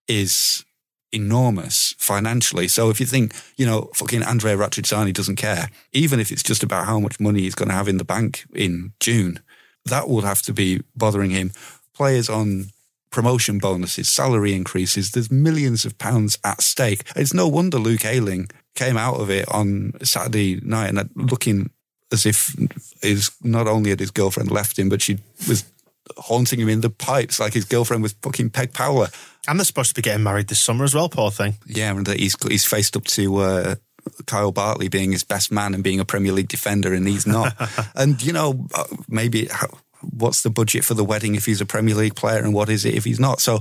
is enormous financially. So if you think, you know, fucking Andrea Radrizzani doesn't care, even if it's just about how much money he's going to have in the bank in June, that would have to be bothering him. Players on promotion bonuses, salary increases, there's millions of pounds at stake. It's no wonder Luke Ayling came out of it on Saturday night and looking as if his not only had his girlfriend left him, but she was haunting him in the pipes like his girlfriend was fucking Peg Powler. And they're supposed to be getting married this summer as well, poor thing. Yeah, and that he's he's faced up to uh, Kyle Bartley being his best man and being a Premier League defender, and he's not. [laughs] and you know, uh, maybe what's the budget for the wedding if he's a Premier League player, and what is it if he's not? So,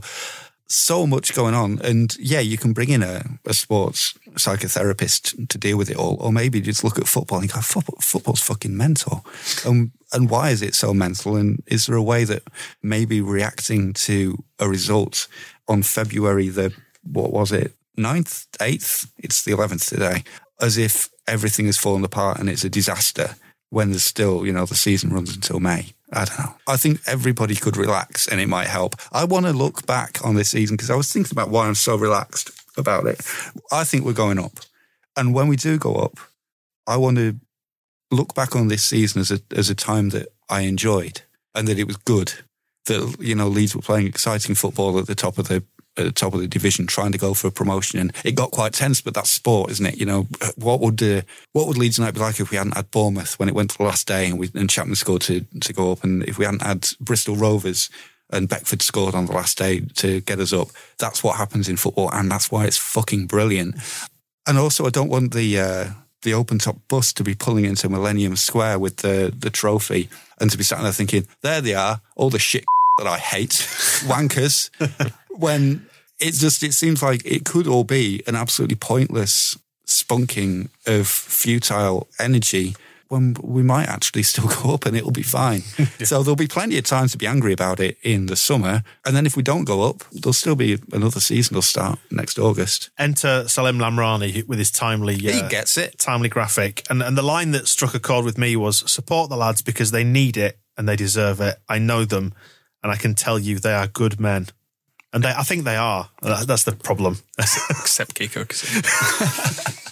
so much going on, and yeah, you can bring in a, a sports psychotherapist to deal with it all, or maybe just look at football and go, football, football's fucking mental. Um, and why is it so mental? And is there a way that maybe reacting to a result on February the what was it 9th, 8th? It's the 11th today, as if everything has fallen apart and it's a disaster when there's still, you know, the season runs until May. I don't know. I think everybody could relax and it might help. I want to look back on this season because I was thinking about why I'm so relaxed about it. I think we're going up. And when we do go up, I want to look back on this season as a, as a time that I enjoyed and that it was good. That, you know, Leeds were playing exciting football at the top of the at the top of the division, trying to go for a promotion, and it got quite tense. But that's sport, isn't it? You know, what would uh, what would Leeds United be like if we hadn't had Bournemouth when it went to the last day and we and Chapman scored to to go up, and if we hadn't had Bristol Rovers and Beckford scored on the last day to get us up? That's what happens in football, and that's why it's fucking brilliant. And also, I don't want the uh, the open top bus to be pulling into Millennium Square with the the trophy and to be sat there thinking, there they are, all the shit [laughs] that I hate, wankers. When it just it seems like it could all be an absolutely pointless spunking of futile energy when we might actually [laughs] still go up and it'll be fine. [laughs] So there'll be plenty of time to be angry about it in the summer. And then if we don't go up, there'll still be another season will start next August. Enter Salem Lamrani with his timely. He uh, gets it. timely graphic. And and the line that struck a chord with me was support the lads because they need it and they deserve it. I know them and I can tell you they are good men. And they, I think they are. That's the problem. Except Kiko. 'cause- [laughs]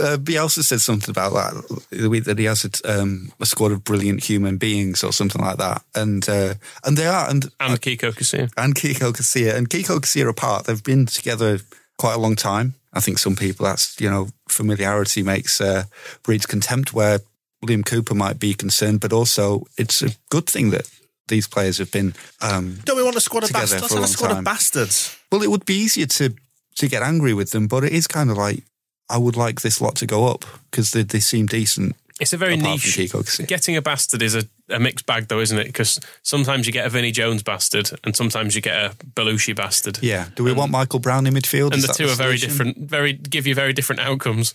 Uh, Bielsa said something about that the week that he has a, um, a squad of brilliant human beings or something like that, and uh, and they are, and And Kiko Casilla. and Kiko Casilla and Kiko Casilla apart. They've been together quite a long time. I think some people that's you know familiarity makes uh, breeds contempt. Where Liam Cooper might be concerned, but also it's a good thing that these players have been. Um, Don't we want a squad of bastards? Let's have a squad time. of bastards. well, it would be easier to to get angry with them, but it is kind of like I would like this lot to go up because they they seem decent It's a very apart niche. Getting a bastard is a, a mixed bag, though, isn't it? Because sometimes you get a Vinnie Jones bastard, and sometimes you get a Belushi bastard. Yeah. Do we want Michael Brown in midfield? and Is the that two are very different. Very give you very different outcomes.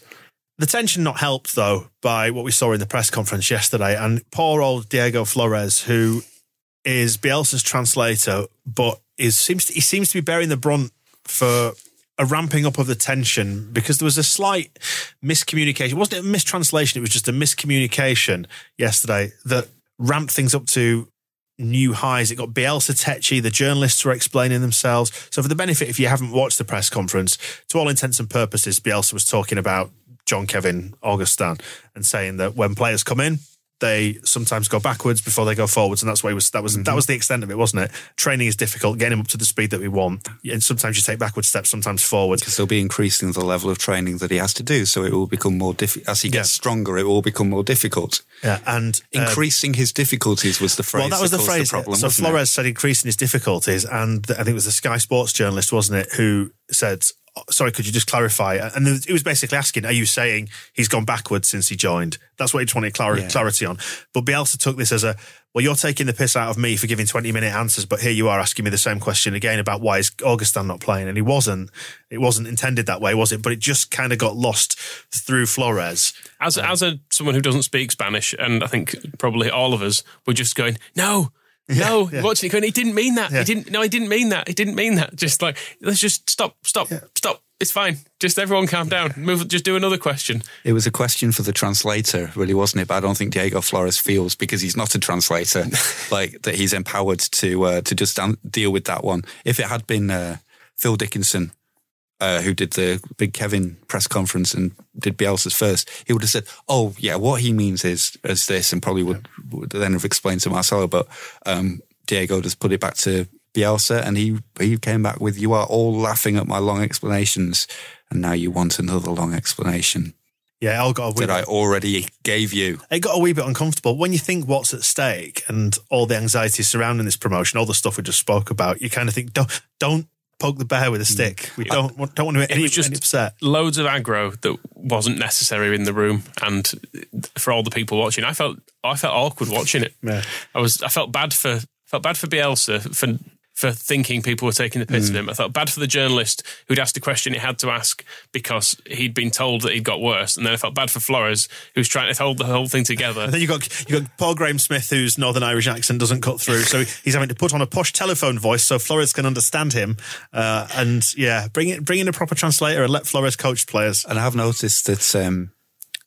The tension not helped though by what we saw in the press conference yesterday, and poor old Diego Flores, who is Bielsa's translator, but is seems to, he seems to be bearing the brunt for a ramping up of the tension because there was a slight miscommunication. Wasn't it a mistranslation; it was just a miscommunication yesterday that ramped things up to new highs. It got Bielsa tetchy. The journalists were explaining themselves. So, for the benefit, if you haven't watched the press conference, to all intents and purposes, Bielsa was talking about Jean-Kevin Augustin and saying that when players come in, they sometimes go backwards before they go forwards, and that's why was that was that was the extent of it, wasn't it? Training is difficult, getting him up to the speed that we want, and sometimes you take backward steps, sometimes forwards. because they'll be increasing the level of training that he has to do. So it will become more difficult. As he gets Yeah. stronger, it will become more difficult. Yeah, and um, Increasing his difficulties was the phrase. Well, that was the caused phrase. problem, so wasn't it? Flores said increasing his difficulties, and I think it was the Sky Sports journalist, wasn't it, who said, "Oh, "Sorry, could you just clarify?" And it was basically asking, "Are you saying he's gone backwards since he joined?" That's what he just wanted clar- Yeah. clarity on. But Bielsa took this as a, "Well, you're taking the piss out of me for giving 20 minute answers, but here you are asking me the same question again about why is Augustin not playing?" And he wasn't. It wasn't intended that way, was it? But it just kind of got lost through Flores. As um, as a someone who doesn't speak Spanish, and I think probably all of us were just going, no. No, yeah. watching it going. He didn't mean that. Yeah. He didn't. No, he didn't mean that. He didn't mean that. Just like let's just stop, stop, stop. It's fine. Just everyone calm down. Move. Just do another question. It was a question for the translator, really, wasn't it? But I don't think Diego Flores feels because he's not a translator, [laughs] like that he's empowered to uh, to just deal with that one. If it had been uh, Phil Dickinson uh, who did the Big Kevin press conference and did Bielsa's first, he would have said, "Oh yeah, what he means is is this," and probably would, would then have explained to Marcelo. But um, Diego just put it back to Bielsa, and he he came back with, "You are all laughing at my long explanations, and now you want another long explanation." Yeah, all got a wee that I already gave you. it got a wee bit uncomfortable when you think what's at stake and all the anxieties surrounding this promotion, all the stuff we just spoke about. You kind of think, don't don't poke the bear with a hmm. stick. We don't want, don't want to make It any, was just any upset. loads of aggro that wasn't necessary in the room, and for all the people watching, I felt I felt awkward watching it. Yeah. I was I felt bad for felt bad for Bielsa for for thinking people were taking the piss of him. I felt bad for the journalist who'd asked a question he had to ask because he'd been told that he'd got worse, and then I felt bad for Flores who's trying to hold the whole thing together. [laughs] And then you got you got Paul Graham Smyth, whose Northern Irish accent doesn't cut through, so [laughs] he's having to put on a posh telephone voice so Flores can understand him. Uh, and yeah, bring it bring in a proper translator and let Flores coach players. And I have noticed that um,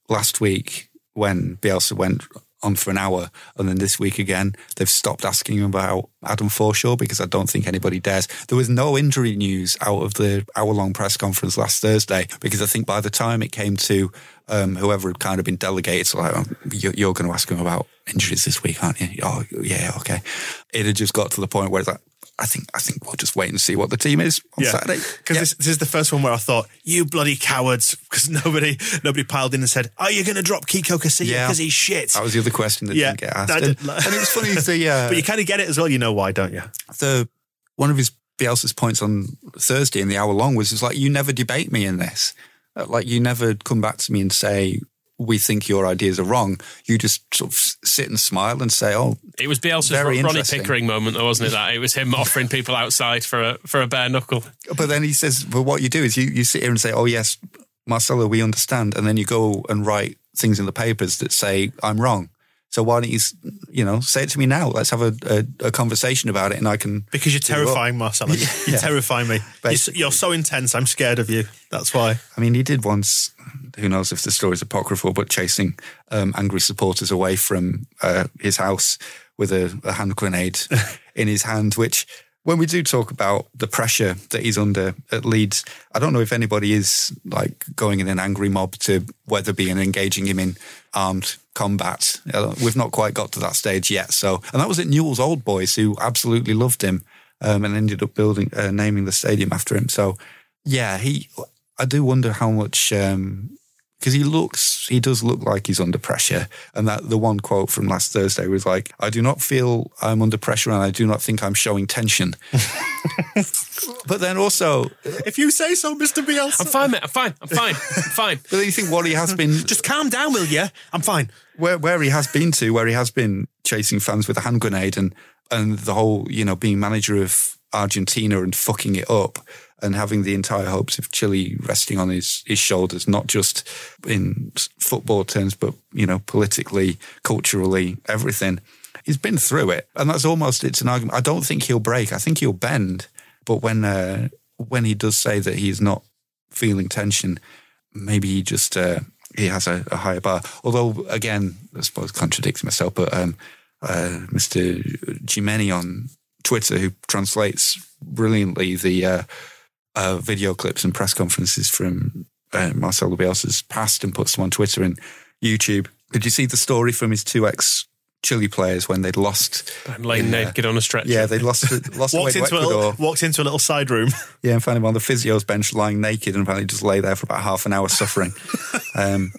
last week when Bielsa went on for an hour, and then this week again, they've stopped asking about Adam Forshaw because I don't think anybody dares. There was no injury news out of the hour long press conference last Thursday because I think by the time it came to um, whoever had kind of been delegated, so like, you're, you're going to ask him about injuries this week, aren't you? Oh, yeah, okay. It had just got to the point where it's like, I think I think we'll just wait and see what the team is on Saturday. Because this, this is the first one where I thought, you bloody cowards, because [laughs] nobody nobody piled in and said, are you going to drop Kiko Casilla Yeah. because he's shit? That was the other question that Yeah, didn't get asked. And, did- and it was funny, [laughs] the, uh, but you kind of get it as well. You know why, don't you? the one of his Bielsa's points on Thursday in the hour long was, was like, you never debate me in this. Uh, Like, you never come back to me and say, we think your ideas are wrong. You just sort of sit and smile and say, oh, It was Bielsa's Very Ronnie. Pickering moment, though, wasn't it? That it was him offering people outside for a for a bare knuckle. but then he says, but what you do is you, you sit here and say, oh, yes, Marcelo, we understand. And then you go and write things in the papers that say, I'm wrong. So why don't you, you know, say it to me now? Let's have a, a, a conversation about it and I can. Because you're terrifying, Marcelo. You [laughs] Yeah. terrify me. You're, so- Basically. you're so intense. I'm scared of you. That's why. I mean, he did once. Who knows if the story's apocryphal? But chasing um, angry supporters away from uh, his house with a, a hand grenade [laughs] in his hand. Which, when we do talk about the pressure that he's under at Leeds, I don't know if anybody is like going in an angry mob to Wetherby and engaging him in armed combat. Uh, We've not quite got to that stage yet. So, and that was at Newell's Old Boys, who absolutely loved him um, and ended up building, uh, naming the stadium after him. So, yeah, he. I do wonder how much because he looks, he does look like he's under pressure. And that the one quote from last Thursday was like, "I do not feel I'm under pressure, and I do not think I'm showing tension." [laughs] But then also, uh, If you say so, Mr. Bielsa. I'm fine, mate. I'm fine. I'm fine. I'm fine. [laughs] but then you think what he has been Just calm down, will you? I'm fine. where where he has been to, where he has been chasing fans with a hand grenade and and the whole, you know, being manager of Argentina and fucking it up and having the entire hopes of Chile resting on his his shoulders, not just in football terms, but you know, politically, culturally, everything. He's been through it, and that's almost it's an argument. I don't think he'll break. I think he'll bend, but when uh, when he does say that he's not feeling tension, maybe he just uh, he has a, a higher bar. Although again, I suppose contradicting myself, but um, uh, Mr. Jimeni on Twitter, who translates brilliantly the uh, uh, video clips and press conferences from uh, Marcelo Bielsa's past and puts them on Twitter and YouTube. Did you see the story from his two ex Chile players when they'd lost? I'm laying in, uh, naked on a stretcher. Yeah, they'd lost lost away Walked to into, a little, walked into a little side room. Yeah, and found him on the physio's bench lying naked and apparently just lay there for about half an hour suffering. [laughs] um,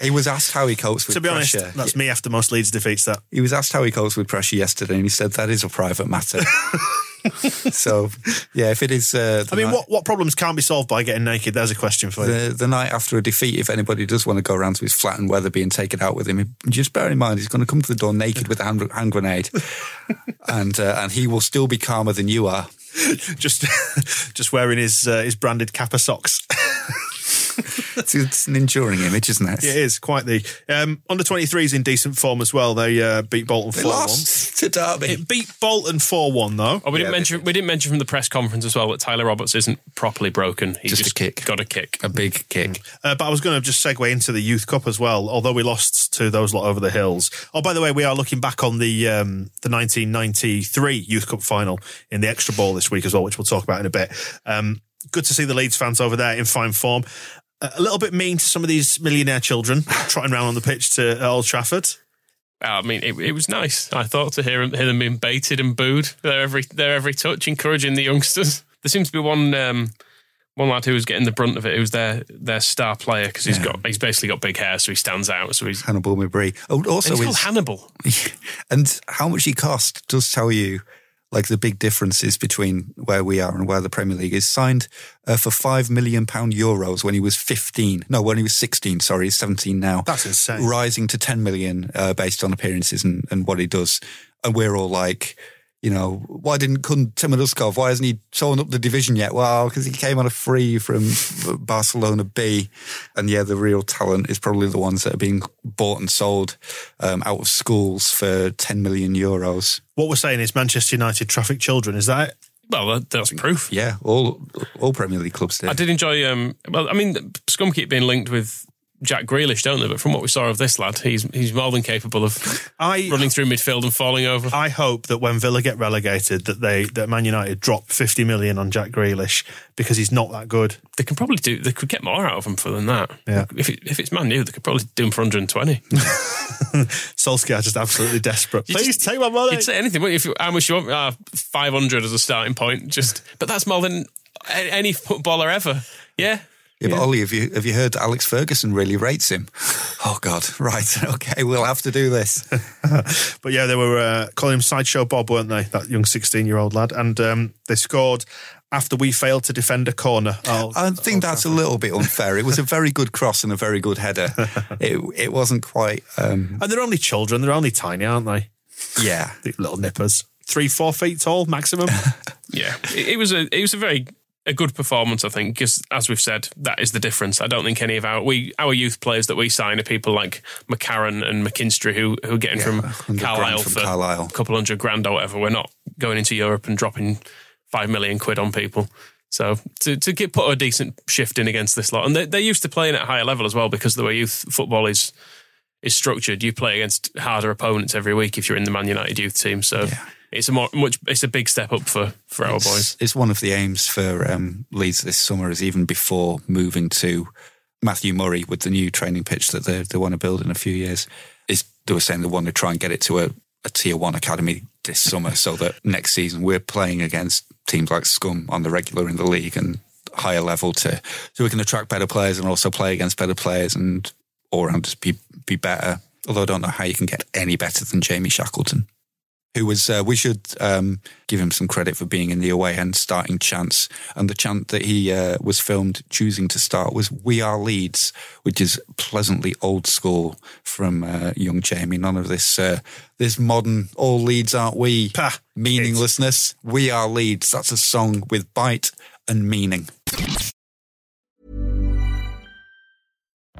he was asked how he copes with pressure. to be honest, pressure. that's me after most Leeds defeats that. He was asked how he copes with pressure yesterday, and he said that is a private matter. [laughs] [laughs] so, yeah, if it is, uh, I mean, night, what, what problems can't be solved by getting naked? There's a question for you. the, the night after a defeat, if anybody does want to go around to his flat Wetherby and take it out with him, just bear in mind he's going to come to the door naked with a hand, hand grenade, [laughs] and uh, and he will still be calmer than you are. [laughs] just just wearing his uh, his branded Kappa socks. [laughs] It's, it's an enduring image, isn't it? it is quite the um, under 23s in decent form as well. They uh, beat Bolton four one. to Derby. It beat Bolton four one though. Oh, we didn't Yeah, mention we didn't mention from the press conference as well that Tyler Roberts isn't properly broken. He Just just, a kick. got a kick. a big kick. Uh, but I was going to just segue into the Youth Cup as well. Although we lost to those lot over the hills. Oh, by the way, we are looking back on the um, the 1993 Youth Cup final in the extra ball this week as well, which we'll talk about in a bit. Um, good to see the Leeds fans over there in fine form. A little bit mean to some of these millionaire children [laughs] trotting around on the pitch to uh, Old Trafford. I mean, it, it was nice. I thought to hear, hear them being baited and booed their every their every touch, encouraging the youngsters. [laughs] There seems to be one um, one lad who was getting the brunt of it. Who's their their star player because he's got he's basically got big hair, so he stands out. So he's Hannibal Mejbri. Oh, also, and he's called Hannibal. [laughs] and how much he cost does tell you like the big differences between where we are and where the Premier League is. Signed uh, for five million pound euros when he was fifteen. No, when he was sixteen. Sorry, he's seventeen now. That's insane. Rising to ten million uh, based on appearances and, and what he does. And we're all like. You know, why didn't couldn't Timoduskov? Why hasn't he torn up the division yet? Well, because he came on a free from Barcelona B, and yeah, the real talent is probably the ones that are being bought and sold um, out of schools for ten million euros. What we're saying is Manchester United traffic children. Is that it? Well, that, that's proof. Yeah, all all Premier League clubs did. I did enjoy. Um, well, I mean, Scum keep being linked with Jack Grealish, don't they? But from what we saw of this lad, he's he's more than capable of [laughs] I running through midfield and falling over. I hope that when Villa get relegated, that they that Man United drop fifty million on Jack Grealish because he's not that good. They can probably do. They could get more out of him for than that. Yeah. If it, if it's Man U, they could probably do him for 120. [laughs] Solskjaer just absolutely desperate. Please just- take my money. You'd say anything. wouldn't you? If you, how much you want? Uh, 500 as a starting point. Just, but that's more than any footballer ever. Yeah. Yeah, but Ollie, have you have you heard Alex Ferguson really rates him? [laughs] Oh God, [laughs] right, okay, we'll have to do this. [laughs] But yeah, they were uh, calling him Sideshow Bob, weren't they? That young 16 year old lad. And um, they scored after we failed to defend a corner. Oh, I think that's a little bit unfair. It was a very good cross and a very good header. It it wasn't quite. Um, And they're only children. They're only tiny, aren't they? yeah, The little nippers. Three, four feet tall maximum. Yeah. It, it was a it was a very a good performance, I think, because as we've said, that is the difference. I don't think any of our we our youth players that we sign are people like McCarron and McKinstry who who are getting Yeah, from 100 grand Carlisle from for Carlisle. a couple hundred grand or whatever. We're not going into Europe and dropping five million quid on people. So to to get put a decent shift in against this lot, and they, they're used to playing at a higher level as well because the way youth football is is structured, you play against harder opponents every week if you're in the Man United youth team. So it's a more much it's a big step up for for our it's, boys. it's one of the aims for um, Leeds this summer. Is even before moving to Matthew Murray with the new training pitch that they they want to build in a few years. Is they were saying they want to try and get it to a, a tier one academy this summer, so that next season we're playing against teams like Scum on the regular in the league and higher level to so we can attract better players and also play against better players and all around just be be better. Although I don't know how you can get any better than Jamie Shackleton. Who was, uh, we should um, give him some credit for being in the away end starting chants. And the chant that he uh, was filmed choosing to start was We Are Leeds, which is pleasantly old school from uh, young Jamie. None of this uh, this modern all Leeds aren't we [laughs] Pah, meaninglessness. We Are Leeds. That's a song with bite and meaning.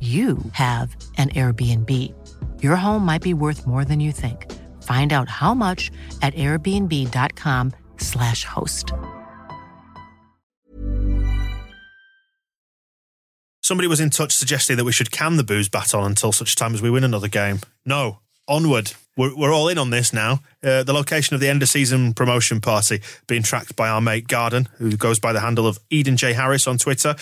you have an Airbnb. Your home might be worth more than you think. Find out how much at airbnb.com/slash host. Somebody was in touch suggesting that we should can the booze baton until such time as we win another game. No, onward. We're, we're all in on this now. Uh, the location of the end of season promotion party being tracked by our mate Garden, who goes by the handle of Eden J. Harris on Twitter.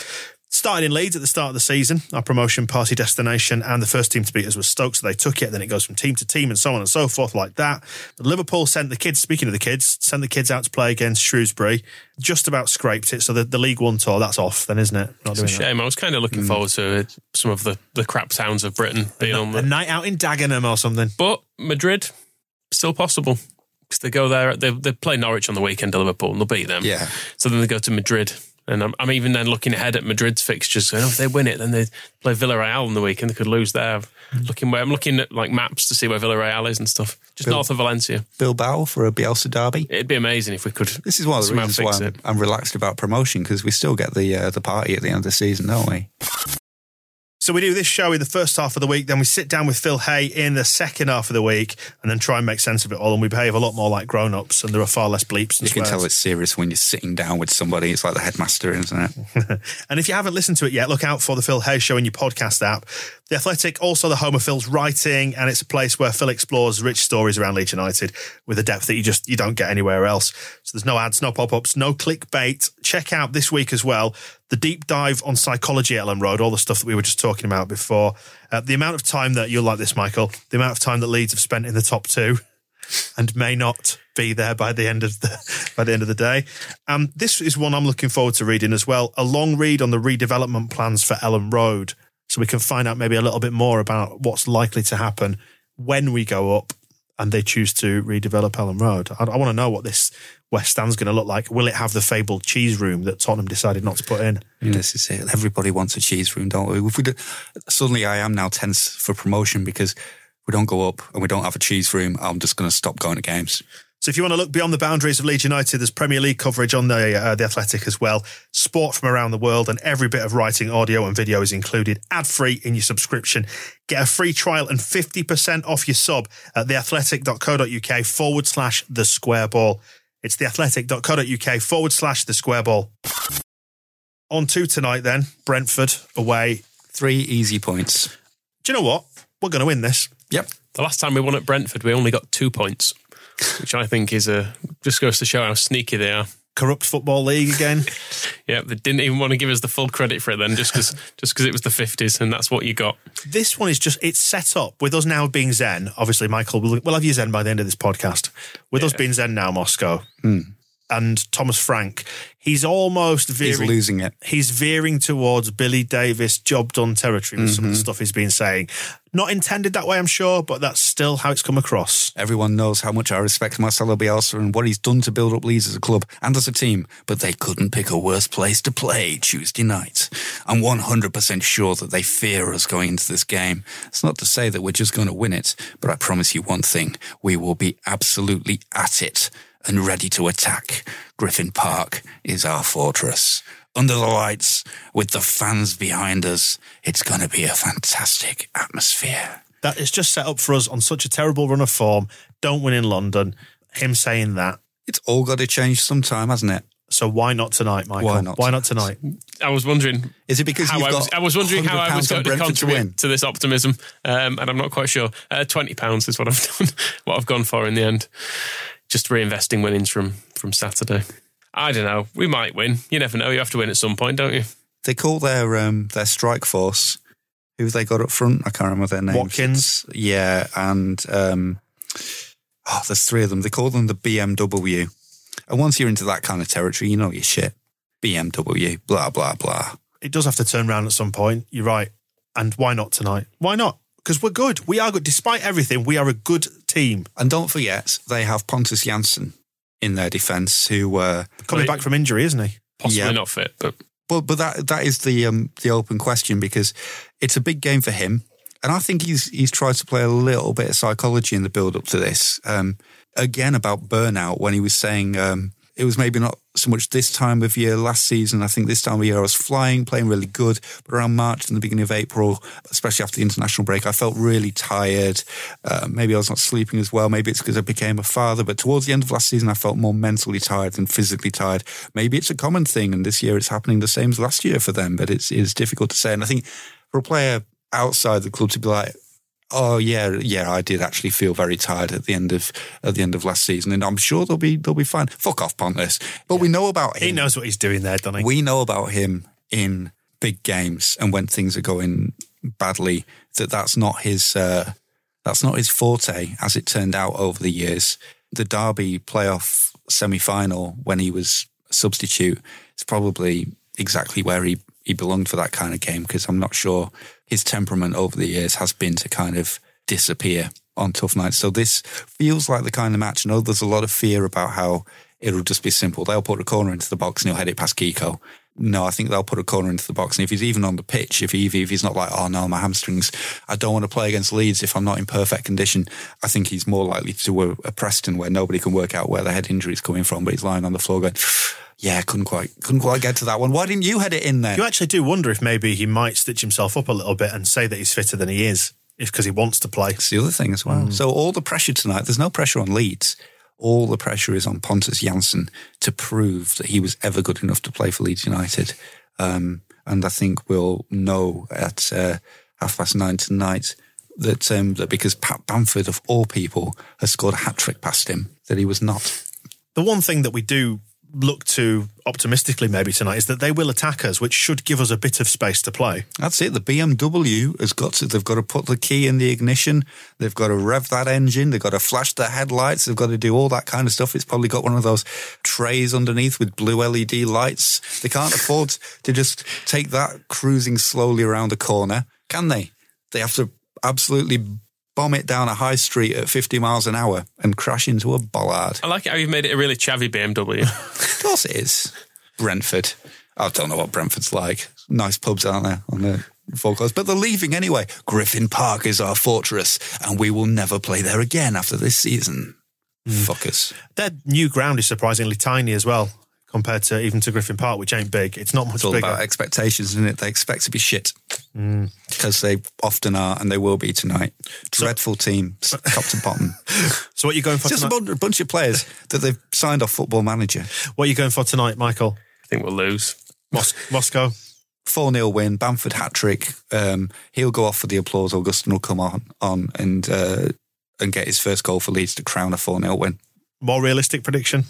Started in Leeds at the start of the season, our promotion party destination, and the first team to beat us was Stoke, so they took it. Then it goes from team to team and so on and so forth, like that. Liverpool sent the kids, speaking of the kids, sent the kids out to play against Shrewsbury. Just about scraped it. So the, the League One tour, that's off, then, isn't it? Not It's a doing that. shame. I was kind of looking mm. forward to some of the, the crap towns of Britain being on A the. night out in Dagenham or something. But Madrid, still possible. Because they go there, they, they play Norwich on the weekend to Liverpool and they'll beat them. Yeah. So then they go to Madrid. And I'm, I'm even then looking ahead at Madrid's fixtures. So if they win it, then they play Villarreal in the weekend. They could lose there. Looking where I'm looking at like maps to see where Villarreal is and stuff. Just Bill- north of Valencia. Bilbao for a Bielsa derby. It'd be amazing if we could. This is one of the reasons why I'm. I'm relaxed about promotion because we still get the uh, the party at the end of the season, don't we? So we do this show in the first half of the week, then we sit down with Phil Hay in the second half of the week, and then try and make sense of it all. And we behave a lot more like grown ups, and there are far less bleeps and You can swears. tell it's serious when you're sitting down with somebody. It's like the headmaster, isn't it? [laughs] and if you haven't listened to it yet, look out for the Phil Hay Show in your podcast app. The Athletic, also the home of Phil's writing, and it's a place where Phil explores rich stories around Leeds United with a depth that you just you don't get anywhere else. So there's no ads, no pop ups, no clickbait. Check out this week as well the deep dive on psychology at Elland Road, all the stuff that we were just talking about before. Uh, the amount of time that you'll like this, Michael. The amount of time that Leeds have spent in the top two [laughs] and may not be there by the end of the [laughs] by the end of the day. Um, this is one I'm looking forward to reading as well. A long read on the redevelopment plans for Elland Road, so we can find out maybe a little bit more about what's likely to happen when we go up and they choose to redevelop Elland Road. I, I want to know what this West Stand's going to look like. Will it have the fabled cheese room that Tottenham decided not to put in? This is it. Everybody wants a cheese room, don't we? We do, suddenly, I am now tense for promotion because we don't go up and we don't have a cheese room. I'm just going to stop going to games. So if you want to look beyond the boundaries of Leeds United, there's Premier League coverage on the uh, the Athletic as well. Sport from around the world, and every bit of writing, audio, and video is included ad free in your subscription. Get a free trial and 50% off your sub at theathletic.co.uk forward slash the square ball. It's theathletic.co.uk forward slash the square ball. On to tonight then, Brentford away. Three easy points. Do you know what? We're going to win this. Yep. The last time we won at Brentford, we only got two points, which I think is a just goes to show how sneaky they are. Corrupt football league again. [laughs] Yeah, they didn't even want to give us the full credit for it then, just because [laughs] just because it was the fifties and that's what you got. this one is just it's set up with us now being zen obviously michael we'll, we'll have you zen by the end of this podcast with us being zen now moscow Hmm. And Thomas Frank, he's almost veering, He's losing it. He's veering towards Billy Davies job done territory with some of the mm-hmm. stuff he's been saying. Not intended that way, I'm sure, but that's still how it's come across. Everyone knows how much I respect Marcelo Bielsa and what he's done to build up Leeds as a club and as a team, but they couldn't pick a worse place to play Tuesday night. I'm 100% sure that they fear us going into this game. It's not to say that we're just going to win it, but I promise you one thing. We will be absolutely at it and ready to attack. Griffin Park is our fortress. Under the lights, with the fans behind us, it's going to be a fantastic atmosphere. That is just set up for us on such a terrible run of form. Don't win in London. Him saying that. It's all got to change sometime, hasn't it? So why not tonight, Michael? Why not Why not tonight? I was wondering Is it because you've I was, got I was wondering how I was £100 going to Brentford to contribute win? to, this optimism, um, and I'm not quite sure. Uh, Twenty pounds is what I've [laughs] done, what I've gone for in the end. Just reinvesting winnings from from Saturday. I don't know. We might win. You never know. You have to win at some point, don't you? They call their um, their strike force. Who they got up front? I can't remember their names. Watkins. Yeah, and um, oh, there's three of them. They call them the BMW. And once you're into that kind of territory, you know your shit. BMW, blah blah blah. It does have to turn around at some point. You're right. And why not tonight? Why not? Because we're good. We are good. Despite everything, we are a good team. And don't forget, they have Pontus Jansson in their defence, who uh, Coming Right. back from injury, isn't he? Possibly Yeah. not fit, but But but that that is the um, the open question because it's a big game for him, and I think he's he's tried to play a little bit of psychology in the build up to this. Um, again about burnout when he was saying um, it was maybe not so much this time of year last season. I think this time of year I was flying, playing really good, but around March and the beginning of April, especially after the international break, I felt really tired. Uh, maybe I was not sleeping as well. Maybe it's because I became a father. But towards the end of last season, I felt more mentally tired than physically tired. Maybe it's a common thing, and this year it's happening the same as last year for them. But it's it's difficult to say. And I think for a player outside the club to be like, oh yeah, yeah, I did actually feel very tired at the end of at the end of last season, and I'm sure they'll be they'll be fine. Fuck off, Pontus. But we know about him. He knows what he's doing there, doesn't he? We know about him in big games and when things are going badly. That that's not his uh, that's not his forte, as it turned out over the years. The Derby playoff semi final when he was a substitute is probably exactly where he, he belonged for that kind of game because I'm not sure his temperament over the years has been to kind of disappear on tough nights. So this feels like the kind of match. I know there's a lot of fear about how it'll just be simple. They'll put a corner into the box and he'll head it past Kiko. No, I think they'll put a corner into the box. And if he's even on the pitch, if, he, if he's not like, oh no, my hamstrings, I don't want to play against Leeds if I'm not in perfect condition, I think he's more likely to a, a Preston where nobody can work out where the head injury is coming from, but he's lying on the floor going, yeah, couldn't quite, couldn't quite get to that one. Why didn't you head it in there? You actually do wonder if maybe he might stitch himself up a little bit and say that he's fitter than he is, if because he wants to play. That's the other thing as well. So all the pressure tonight, there's no pressure on Leeds. All the pressure is on Pontus Jansson to prove that he was ever good enough to play for Leeds United. Um, and I think we'll know at uh, half past nine tonight that um, that because Pat Bamford, of all people, has scored a hat trick past him, that he was not. The one thing that we do look to optimistically maybe tonight is that they will attack us, which should give us a bit of space to play. That's it. The BMW has got to, they've got to put the key in the ignition. They've got to rev that engine. They've got to flash the headlights. They've got to do all that kind of stuff. It's probably got one of those trays underneath with blue LED lights. They can't afford to just take that cruising slowly around the corner, can they? They have to absolutely bomb it down a high street at 50 miles an hour and crash into a bollard. I like how you've made it a really chavvy BMW. [laughs] Of course it is. Brentford. I don't know what Brentford's like. Nice pubs, aren't there, on the forecast? But they're leaving anyway. Griffin Park is our fortress, and we will never play there again after this season. Hmm. Fuckers. Their new ground is surprisingly tiny as well, compared to even to Griffin Park, which ain't big. It's not much It's all bigger. about expectations, isn't it? They expect to be shit. Because they often are, and they will be tonight. Dreadful team, s- [laughs] top to bottom. So what are you going for Just a tonight? bun- a bunch of players that they've signed off football manager. What are you going for tonight, Michael? I think we'll lose. Mos- Moscow. 4 0 win, Bamford hat trick. Um, he'll go off for the applause. Augustin will come on on and uh, and get his first goal for Leeds to crown a 4 0 win. More realistic prediction?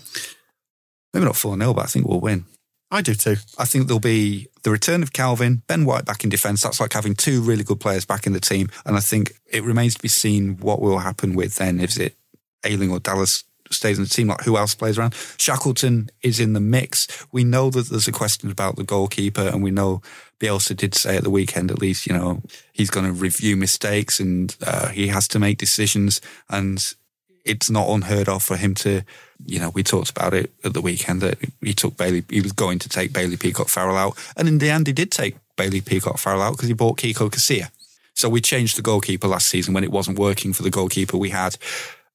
Maybe not 4 0, but I think we'll win. I do too. I think there'll be the return of Kalvin, Ben White back in defence. That's like having two really good players back in the team. And I think it remains to be seen what will happen with then. Is it Ayling or Dallas stays in the team. Like who else plays around? Shackleton is in the mix. We know that there's a question about the goalkeeper, and we know Bielsa did say at the weekend, at least, you know, he's going to review mistakes and uh, he has to make decisions. And it's not unheard of for him to, you know, we talked about it at the weekend that he took Bailey, he was going to take Bailey Peacock Farrell out. And in the end, he did take Bailey Peacock Farrell out because he bought Kiko Casilla. So we changed the goalkeeper last season when it wasn't working for the goalkeeper we had.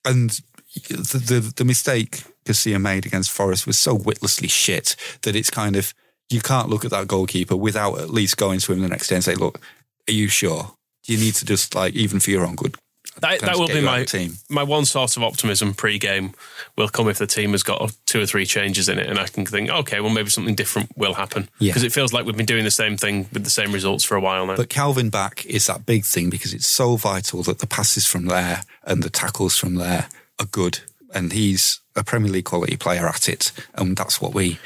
And the, the, the mistake Casilla made against Forest was so witlessly shit that it's kind of, you can't look at that goalkeeper without at least going to him the next day and say, look, are you sure? Do you need to just like, even for your own good? That, that will be my team? my one source of optimism pre-game will come if the team has got two or three changes in it, and I can think, okay, well maybe something different will happen Yeah. because it feels like we've been doing the same thing with the same results for a while now. But Kalvin back is that big thing because it's so vital that the passes from there and the tackles from there are good. And he's a Premier League quality player at it. And that's what we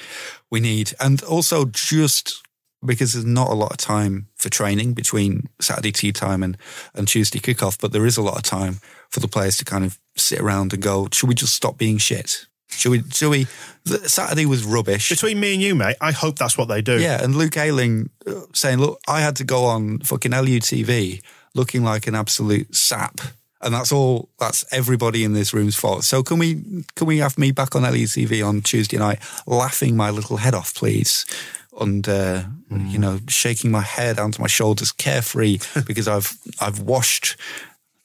we need. And also just because there's not a lot of time for training between Saturday tea time and, and Tuesday kickoff, but there is a lot of time for the players to kind of sit around and go, should we just stop being shit? Should we, should we, the, Saturday was rubbish. Between me and you, mate, I hope that's what they do. Yeah, and Luke Ayling uh, saying, "Look, I had to go on fucking LUTV looking like an absolute sap." And that's all. That's everybody in this room's fault. So can we can we have me back on LUTV on Tuesday night, laughing my little head off, please, and uh, you know, shaking my hair down to my shoulders, carefree, [laughs] because I've I've washed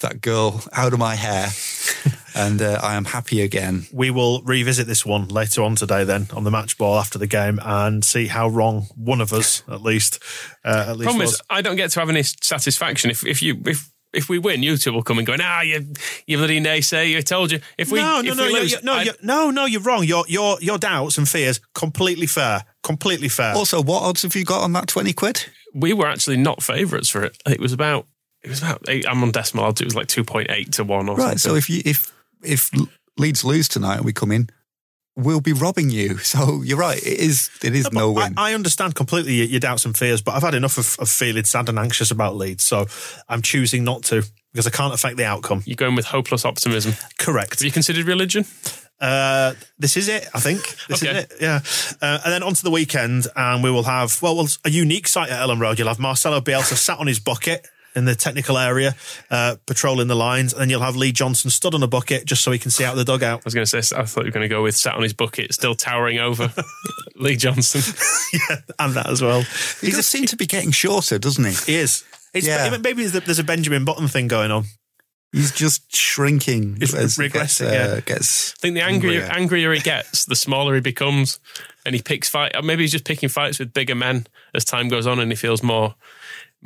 that girl out of my hair, [laughs] and uh, I am happy again. We will revisit this one later on today, then on the match ball after the game, and see how wrong one of us, at least, uh, at least Problem was. is, I don't get to have any satisfaction if if you if. If we win, you two will come and go. Ah, you, you bloody naysayer! I told you. If we, no, no, if no, we you're- lose, you're- no, I- you're, no, no, you're wrong. Your your your doubts and fears completely fair, completely fair. Also, what odds have you got on that twenty quid? we were actually not favourites for it. It was about it was about eight, I'm on decimal odds. It was like two point eight to one or Right. something. So if you if if Leeds lose tonight and we come in, we'll be robbing you. [laughs] So you're right. It is it is no, but win. I, I understand completely your, your doubts and fears, but I've had enough of, of feeling sad and anxious about Leeds, so I'm choosing not to because I can't affect the outcome. you're going with hopeless optimism. Correct. Have you considered religion? Uh, this is it, I think. [laughs] This Okay. is it, yeah. Uh, and then on to the weekend, and we will have, well, well, a unique sight at Elland Road. You'll have Marcelo Bielsa sat on his bucket in the technical area, uh, patrolling the lines, and then you'll have Lee Johnson stood on a bucket just so he can see out the dugout. I was going to say, I thought you were going to go with sat on his bucket, still towering over [laughs] Lee Johnson. [laughs] yeah, and that as well. he does seem to be getting shorter, doesn't he? He is. It's, Yeah. Maybe there's a, Benjamin Button thing going on. He's just shrinking He's as he gets, regressing, uh, yeah. gets I think the angrier, hungrier. angrier he gets, the smaller he becomes, and he picks fight. Maybe he's just picking fights with bigger men as time goes on, and he feels more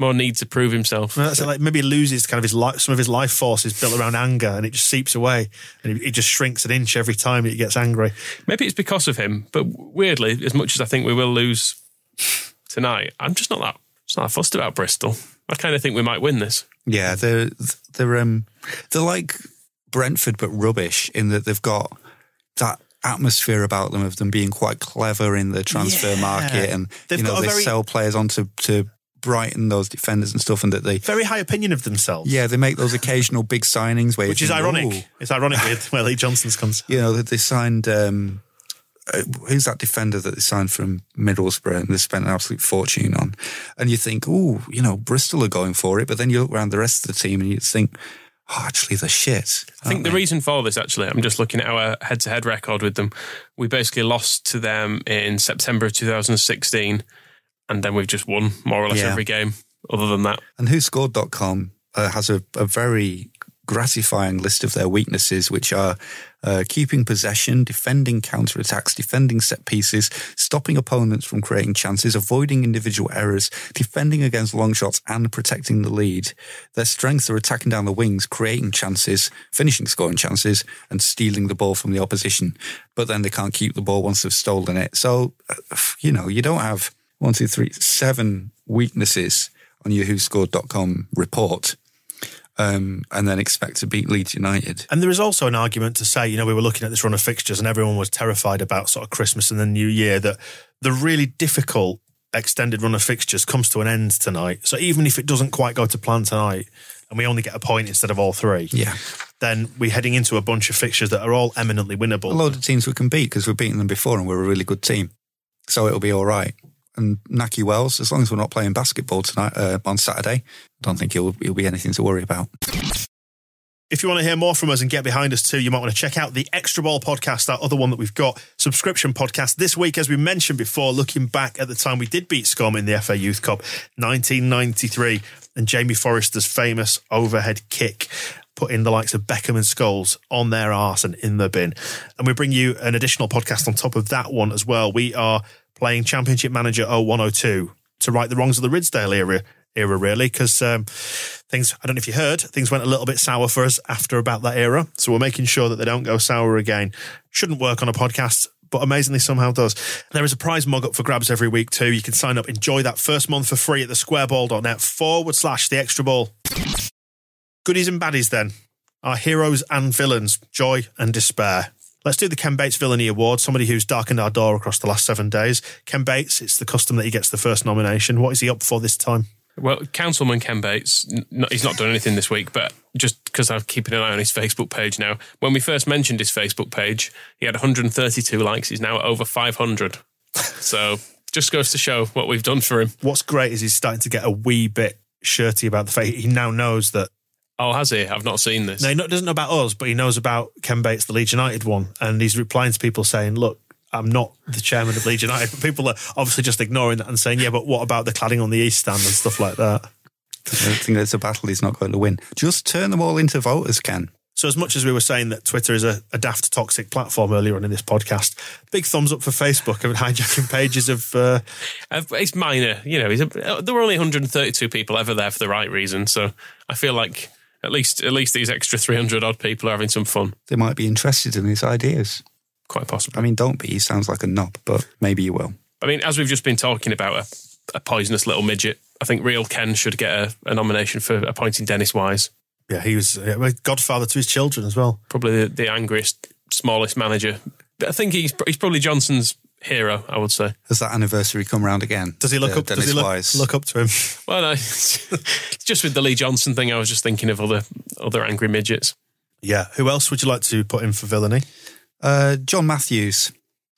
more need to prove himself. Well, that's like maybe he loses kind of his life. Some of his life force is built around anger, and it just seeps away, and he, he just shrinks an inch every time he gets angry. Maybe it's because of him, but weirdly, as much as I think we will lose tonight, I'm just not that just not that fussed about Bristol. I kind of think we might win this. Yeah, they're they're um they're like Brentford but rubbish in that they've got that atmosphere about them of them being quite clever in the transfer Yeah. market and They've you know they very- sell players onto to Brighton those defenders and stuff and that they Very high opinion of themselves. yeah they make those occasional big signings where which is think, ironic. "Ooh." It's ironic with where Lee Johnson's comes. [laughs] you know that they signed um uh, who's that defender that they signed from Middlesbrough and they spent an absolute fortune on and you think oh you know Bristol are going for it but then you look around the rest of the team and you think oh actually they're shit I think the reason for this, actually, I'm just looking at our head to head record with them. We basically lost to them in September of 2016, and then we've just won more or less Yeah. every game other than that. And whoscored.com uh, has a, a very gratifying list of their weaknesses, which are uh, keeping possession, defending counterattacks, defending set pieces, stopping opponents from creating chances, avoiding individual errors, defending against long shots, and protecting the lead. Their strengths are attacking down the wings, creating chances, finishing scoring chances, and stealing the ball from the opposition. But then they can't keep the ball once they've stolen it. So, uh, you know, you don't have one, two, three, seven weaknesses on your whoscored.com report um, and then expect to beat Leeds United. And there is also an argument to say, you know, we were looking at this run of fixtures and everyone was terrified about sort of Christmas and the New Year that the really difficult extended run of fixtures comes to an end tonight. So even if it doesn't quite go to plan tonight and we only get a point instead of all three, Yeah. then we're heading into a bunch of fixtures that are all eminently winnable. A load of teams we can beat because we've beaten them before and we're a really good team. So it'll be all right. And Nakhi Wells, as long as we're not playing basketball tonight uh, on Saturday, I don't think he'll, he'll be anything to worry about. If you want to hear more from us and get behind us too, you might want to check out the Extra Ball podcast, that other one that we've got, subscription podcast. This week, as we mentioned before, looking back at the time we did beat Scum in the FA Youth Cup, 1993, and Jamie Forrester's famous overhead kick putting the likes of Beckham and Scholes on their arse and in the bin. And we bring you an additional podcast on top of that one as well. We are playing Championship Manager 0102 to right the wrongs of the Ridsdale era era, really, because um, things, I don't know if you heard, things went a little bit sour for us after about that era. So we're making sure that they don't go sour again. Shouldn't work on a podcast. But amazingly, somehow does. There is a prize mug up for grabs every week too. You can sign up, enjoy that first month for free at the squareball.net forward slash the extra ball. Goodies and baddies then. Our heroes and villains, joy and despair. Let's do the Ken Bates Villainy Award, somebody who's darkened our door across the last seven days. Ken Bates, it's the custom that he gets the first nomination. What is he up for this time? Well, Councilman Ken Bates, n- he's not done anything this week, but just because I'm keeping an eye on his Facebook page now. When we first mentioned his Facebook page, he had 132 likes. He's now at over 500. so just goes to show what we've done for him. What's great is he's starting to get a wee bit shirty about the fact he now knows that. Oh, has he? I've not seen this. No, he not, doesn't know about us, but he knows about Ken Bates, the Leeds United one. And he's replying to people saying, look, I'm not the chairman of Leeds United. [laughs] But people are obviously just ignoring that and saying, yeah, but what about the cladding on the East Stand and stuff like that? I think it's a battle he's not going to win. Just turn them all into voters, Ken. So, as much as we were saying that Twitter is a, a daft, toxic platform earlier on in this podcast, big thumbs up for Facebook and [laughs] hijacking pages of. Uh, Uh, It's minor, you know. He's a, there were only 132 people ever there for the right reason, so I feel like at least at least these extra 300 odd people are having some fun. They might be interested in his ideas. Quite possible. I mean, don't be. He sounds like a knob, but maybe you will. I mean, as we've just been talking about a, a poisonous little midget, I think real Ken should get a, a nomination for appointing Dennis Wise. yeah, he was uh, godfather to his children as well. Probably the, the angriest, smallest manager. But I think he's he's probably Johnson's hero. I would say. Has that anniversary come around again? Does he look Uh, up? Dennis does he look, Wise. look up to him? Well, no, [laughs] just with the Lee Johnson thing, I was just thinking of other other angry midgets. Yeah. Who else would you like to put in for villainy? Uh, John Matthews.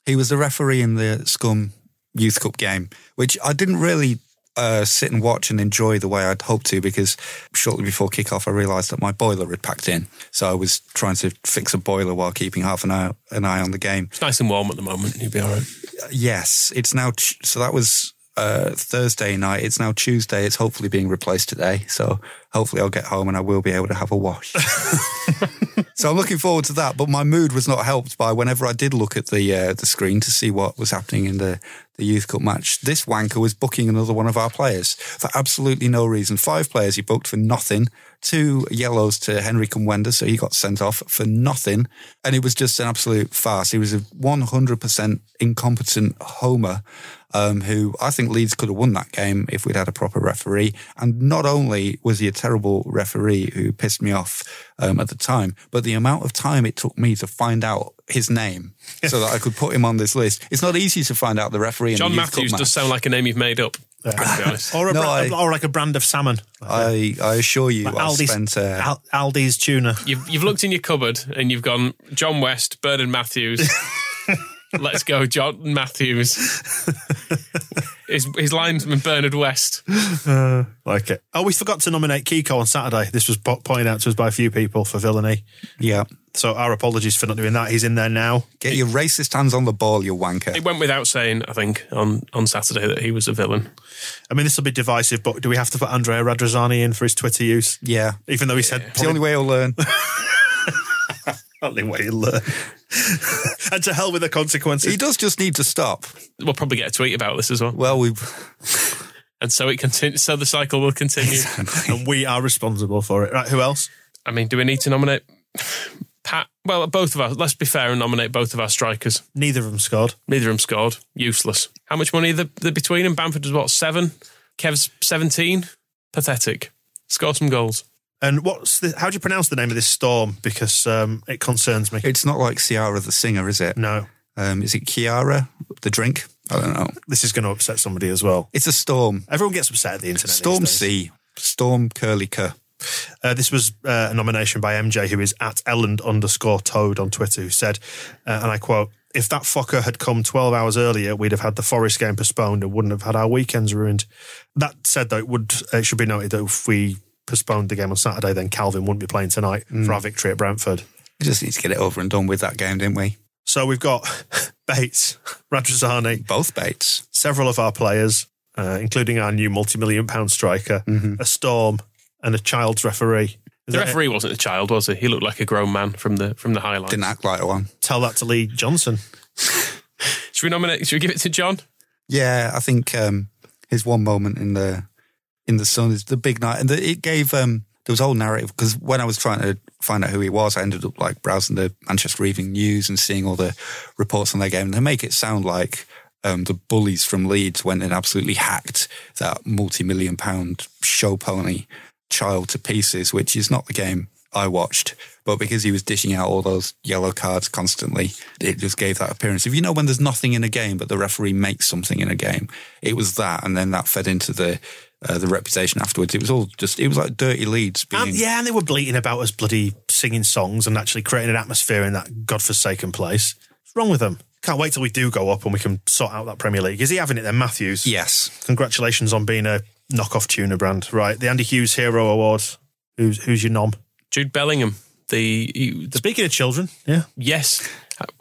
He was the referee in the Scum Youth Cup game, which I didn't really uh, sit and watch and enjoy the way I'd hoped to because shortly before kick-off I realised that my boiler had packed in. So I was trying to fix a boiler while keeping half an eye, an eye on the game. It's nice and warm at the moment. You'll be all right. Yes, it's now. So that was uh, Thursday night. It's now Tuesday. It's hopefully being replaced today. So hopefully I'll get home and I will be able to have a wash. [laughs] so I'm looking forward to that. But my mood was not helped by whenever I did look at the uh, the screen to see what was happening in the the youth cup match. This wanker was booking another one of our players for absolutely no reason. Five players he booked for nothing. Two yellows to Henry Kumwenda, so he got sent off for nothing. And it was just an absolute farce. He was a 100% incompetent homer um, who I think Leeds could have won that game if we'd had a proper referee. And not only was he a terrible referee who pissed me off um, at the time, but the amount of time it took me to find out his name [laughs] so that I could put him on this list. It's not easy to find out the referee. John in a Matthews cup does sound like a name you've made up. To be honest. Or a No, bra- I- or like a brand of salmon. I, I assure you, Like I Aldi's, spent. Uh, Al- Aldi's tuna. You've you've looked in your cupboard and you've gone John West, Bernard Matthews. [laughs] Let's go, John Matthews. his his linesman Bernard West. Uh, like it. Oh, we forgot to nominate Kiko on Saturday. This was po- pointed out to us by a few people for villainy. yeah. So our apologies for not doing that. He's in there now. Get your racist hands on the ball, you wanker. It went without saying, I think, on, on Saturday that he was a villain. I mean, this will be divisive, but do we have to put Andrea Radrizzani in for his Twitter use? Yeah. Even though he said It's the only way he'll learn. [laughs] only way he'll learn. [laughs] and to hell with the consequences. he does just need to stop. We'll probably get a tweet about this as well, Well, we've. and so it continues. So the cycle will continue. and we are responsible for it. Right, who else? I mean, do we need to nominate Pat? Well, both of us. Let's be fair and nominate both of our strikers. Neither of them scored. Neither of them scored. Useless. How much money are there there between them? Bamford was what seven. Kev's seventeen. Pathetic. Score some goals. And what's the, how do you pronounce the name of this storm? Because um, it concerns me. It's not like Ciara the singer, is it? no, Um, is it Kiara the drink? I don't know. this is going to upset somebody as well. It's a storm. Everyone gets upset at the internet. Storm. C. Storm Curly K. Uh, this was uh, a nomination by MJ, who is at Elland underscore Toad on Twitter, who said, uh, and I quote, if that fucker had come 12 hours earlier, we'd have had the Forest game postponed and wouldn't have had our weekends ruined. That said, though, it would it should be noted that if we postponed the game on Saturday, then Kalvin wouldn't be playing tonight for our victory at Brentford. We just need to get it over and done with that game, didn't we? So we've got [laughs] Bates, Radrizzani, Both Bates. several of our players, uh, including our new multi-million pound striker, a storm, and a child's referee. Is The that it? referee wasn't a child, was he? He looked like a grown man from the from the highlights. Didn't act like one. Tell that to Lee Johnson. [laughs] Should we nominate? Should we give it to John? Yeah, I think um, his one moment in the in the sun is the big night, and the, it gave um, there was a whole narrative because when I was trying to find out who he was, I ended up like browsing the Manchester Evening News and seeing all the reports on their game, and they make it sound like um, the bullies from Leeds went and absolutely hacked that multi-million pound show pony child to pieces, which is not the game I watched. But because he was dishing out all those yellow cards constantly, it just gave that appearance. If you know when there's nothing in a game, but the referee makes something in a game, it was that, and then that fed into the uh, the reputation afterwards. It was all just it was like dirty Leeds being. And, yeah, and they were bleating about us bloody singing songs and actually creating an atmosphere in that godforsaken place. What's wrong with them? Can't wait till we do go up and we can sort out that Premier League. Is he having it then, Matthews? Yes, Congratulations on being a knockoff tuna brand. Right, the Andy Hughes Hero Award. Who's who's your nom? Jude Bellingham. The, he- the Speaking of children, yeah. yes,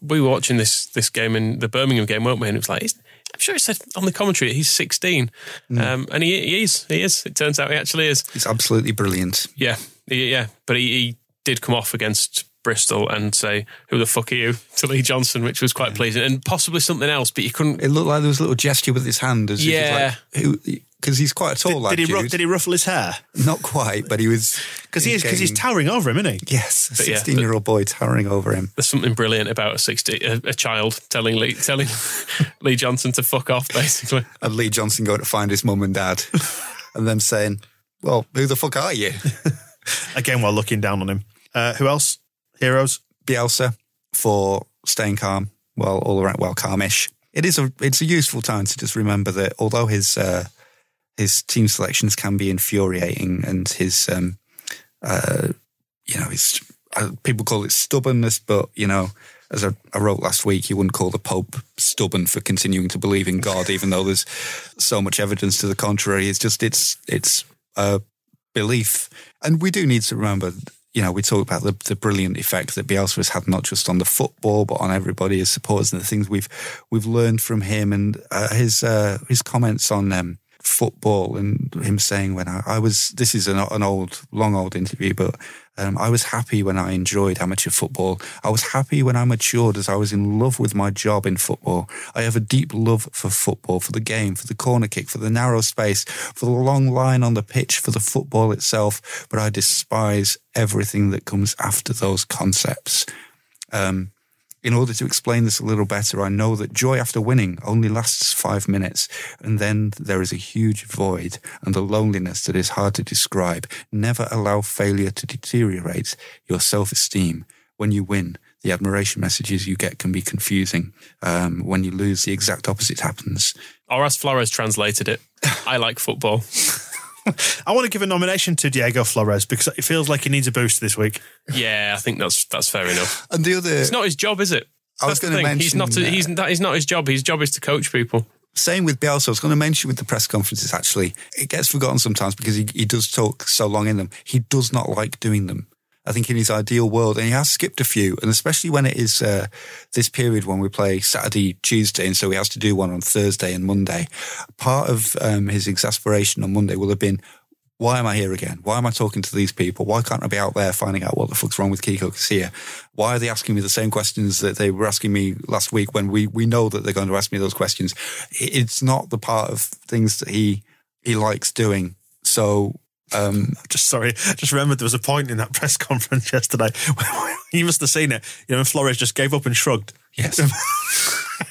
we were watching this this game in the Birmingham game, weren't we? And it was like, he's- I'm sure he said on the commentary he's 16, um, and he, he is. He is. It turns out he actually is. He's absolutely brilliant. Yeah, he- yeah. But he, he did come off against Bristol and say, "Who the fuck are you?" [laughs] to Lee Johnson, which was quite pleasing, and possibly something else. But you couldn't. It looked like there was a little gesture with his hand, as Yeah. if like, because he's quite a tall Did, lad. did he ru- Jude. did he ruffle his hair? Not quite, but he was Because he is because he's towering over him, isn't he? Yes, a But yeah, 16 year old boy towering over him. There's something brilliant about a sixty a, a child telling Lee telling [laughs] Lee Johnson to fuck off, basically. And Lee Johnson going to find his mum and dad [laughs] and them saying, Well, who the fuck are you? [laughs] Again, while looking down on him. Uh, who else? Heroes. Bielsa for staying calm, well, all around, well, calmish. It is a, it's a useful time to just remember that although his, uh, his team selections can be infuriating and his, um, uh, you know, his, uh, people call it stubbornness, but, you know, as I, I wrote last week, you wouldn't call the Pope stubborn for continuing to believe in God, even though there's so much evidence to the contrary. It's just, it's, it's a belief. And we do need to remember, you know, we talk about the, the brilliant effect that Bielsa has had not just on the football, but on everybody as supporters and the things we've, we've learned from him and uh, his, uh, his comments on, um, football and him saying when I, I was this is an, an old long old interview but um, I was happy when I enjoyed amateur football. I was happy when I matured as I was in love with my job in football. I have a deep love for football for the game for the corner kick for the narrow space for the long line on the pitch for the football itself but I despise everything that comes after those concepts. Um, in order to explain this a little better, I know that joy after winning only lasts five minutes, and then there is a huge void and a loneliness that is hard to describe. Never allow failure to deteriorate your self esteem. When you win, the admiration messages you get can be confusing. Um, when you lose, the exact opposite happens. Or Flores translated it, I like football. [laughs] [laughs] I want to give a nomination to Diego Flores because it feels like he needs a boost this week. Yeah, I think that's that's fair enough. And the other, It's not his job, is it? I was That's the gonna thing. He's not. mention, uh, he's that is not his job. His job is to coach people. same with Bielsa. I was going to mention with the press conferences, actually, it gets forgotten sometimes because he, he does talk so long in them. He does not like doing them. I think in his ideal world, and he has skipped a few, and especially when it is uh, this period when we play Saturday, Tuesday, and so he has to do one on Thursday and Monday. Part of um, his exasperation on Monday will have been, why am I here again? Why am I talking to these people? Why can't I be out there finding out what the fuck's wrong with Kiko Casilla? Why are they asking me the same questions that they were asking me last week when we, we know that they're going to ask me those questions? It's not the part of things that he he likes doing. So um, Just sorry, just remembered there was a point in that [laughs] press conference yesterday. where [laughs] you must have seen it. You know, Flores just gave up and shrugged. yes. [laughs]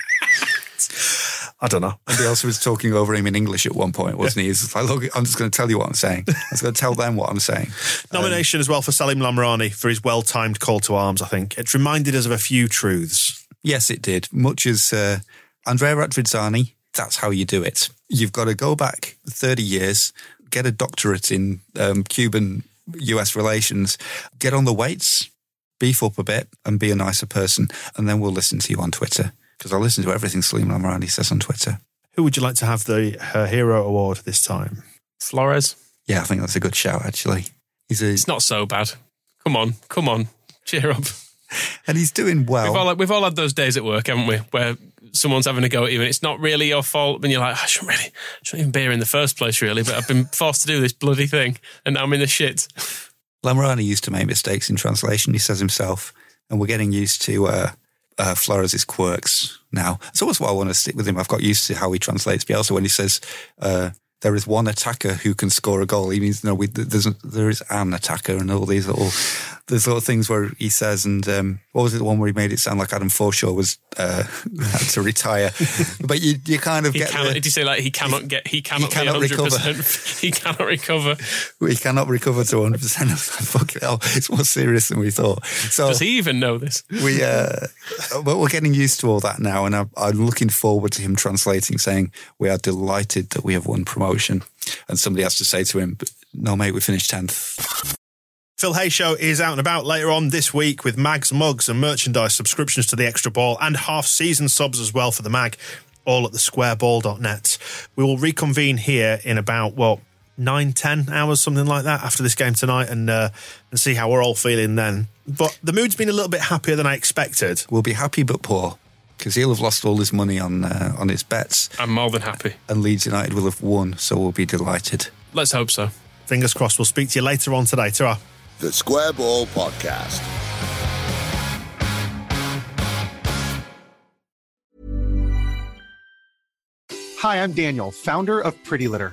I don't know. And he also was talking over him in English at one point, wasn't he? He's like, look, I'm just going to tell you what I'm saying. I was going to tell them what I'm saying. Nomination as well for Salim Lamrani for his well-timed call to arms. I think it reminded us of a few truths. Yes, it did. Much as uh, Andrea Radrizzani, that's how you do it. You've got to go back 30 years, get a doctorate in um, Cuban US relations, get on the weights, beef up a bit, and be a nicer person. And then we'll listen to you on Twitter because I'll listen to everything Salim Lamorani says on Twitter. Who would you like to have the her hero award this time? Flores. Yeah, I think that's a good shout, actually. He's a, It's not so bad. Come on, come on, cheer up. and he's doing well. We've all we've all had those days at work, haven't we? Where someone's having a go at you and it's not really your fault, and you're like, I shouldn't really, I shouldn't even be here in the first place, really. But I've been [laughs] forced to do this bloody thing, and now I'm in the shit. Lamorani used to make mistakes in translation, he says himself, and we're getting used to uh, uh, Flores' quirks now. It's almost why I want to stick with him. I've got used to how he translates Bielsa when he says, uh, there is one attacker who can score a goal. He means no, we, there's there is an attacker, and all these little there's little things where he says, and um, what was it the one where he made it sound like Adam Forshaw was uh, [laughs] had to retire? [laughs] but you you kind of He get cannot. the, Did you say like he cannot get? He cannot, cannot be 100. recover. [laughs] He cannot recover. we cannot recover to 100. percent Fucking hell, it's more serious than we thought. So Does he even know this? we uh but we're getting used to all that now and I'm, I'm looking forward to him translating saying we are delighted that we have won promotion and somebody has to say to him no mate we finished 10th Phil Hay Show is out and about later on this week with mags, mugs, and merchandise subscriptions to the Extra Ball and half season subs as well for the mag, all at the squareball.net. We will reconvene here in about, well, nine, ten hours, something like that, after this game tonight and, uh, and see how we're all feeling then. But the mood's been a little bit happier than I expected. we'll be happy but poor because he'll have lost all his money on uh, on his bets I'm more than happy. and Leeds United will have won so we'll be delighted Let's hope so. Fingers crossed. We'll speak to you later on today. ta The Square Ball Podcast. Hi, I'm Daniel, founder of Pretty Litter.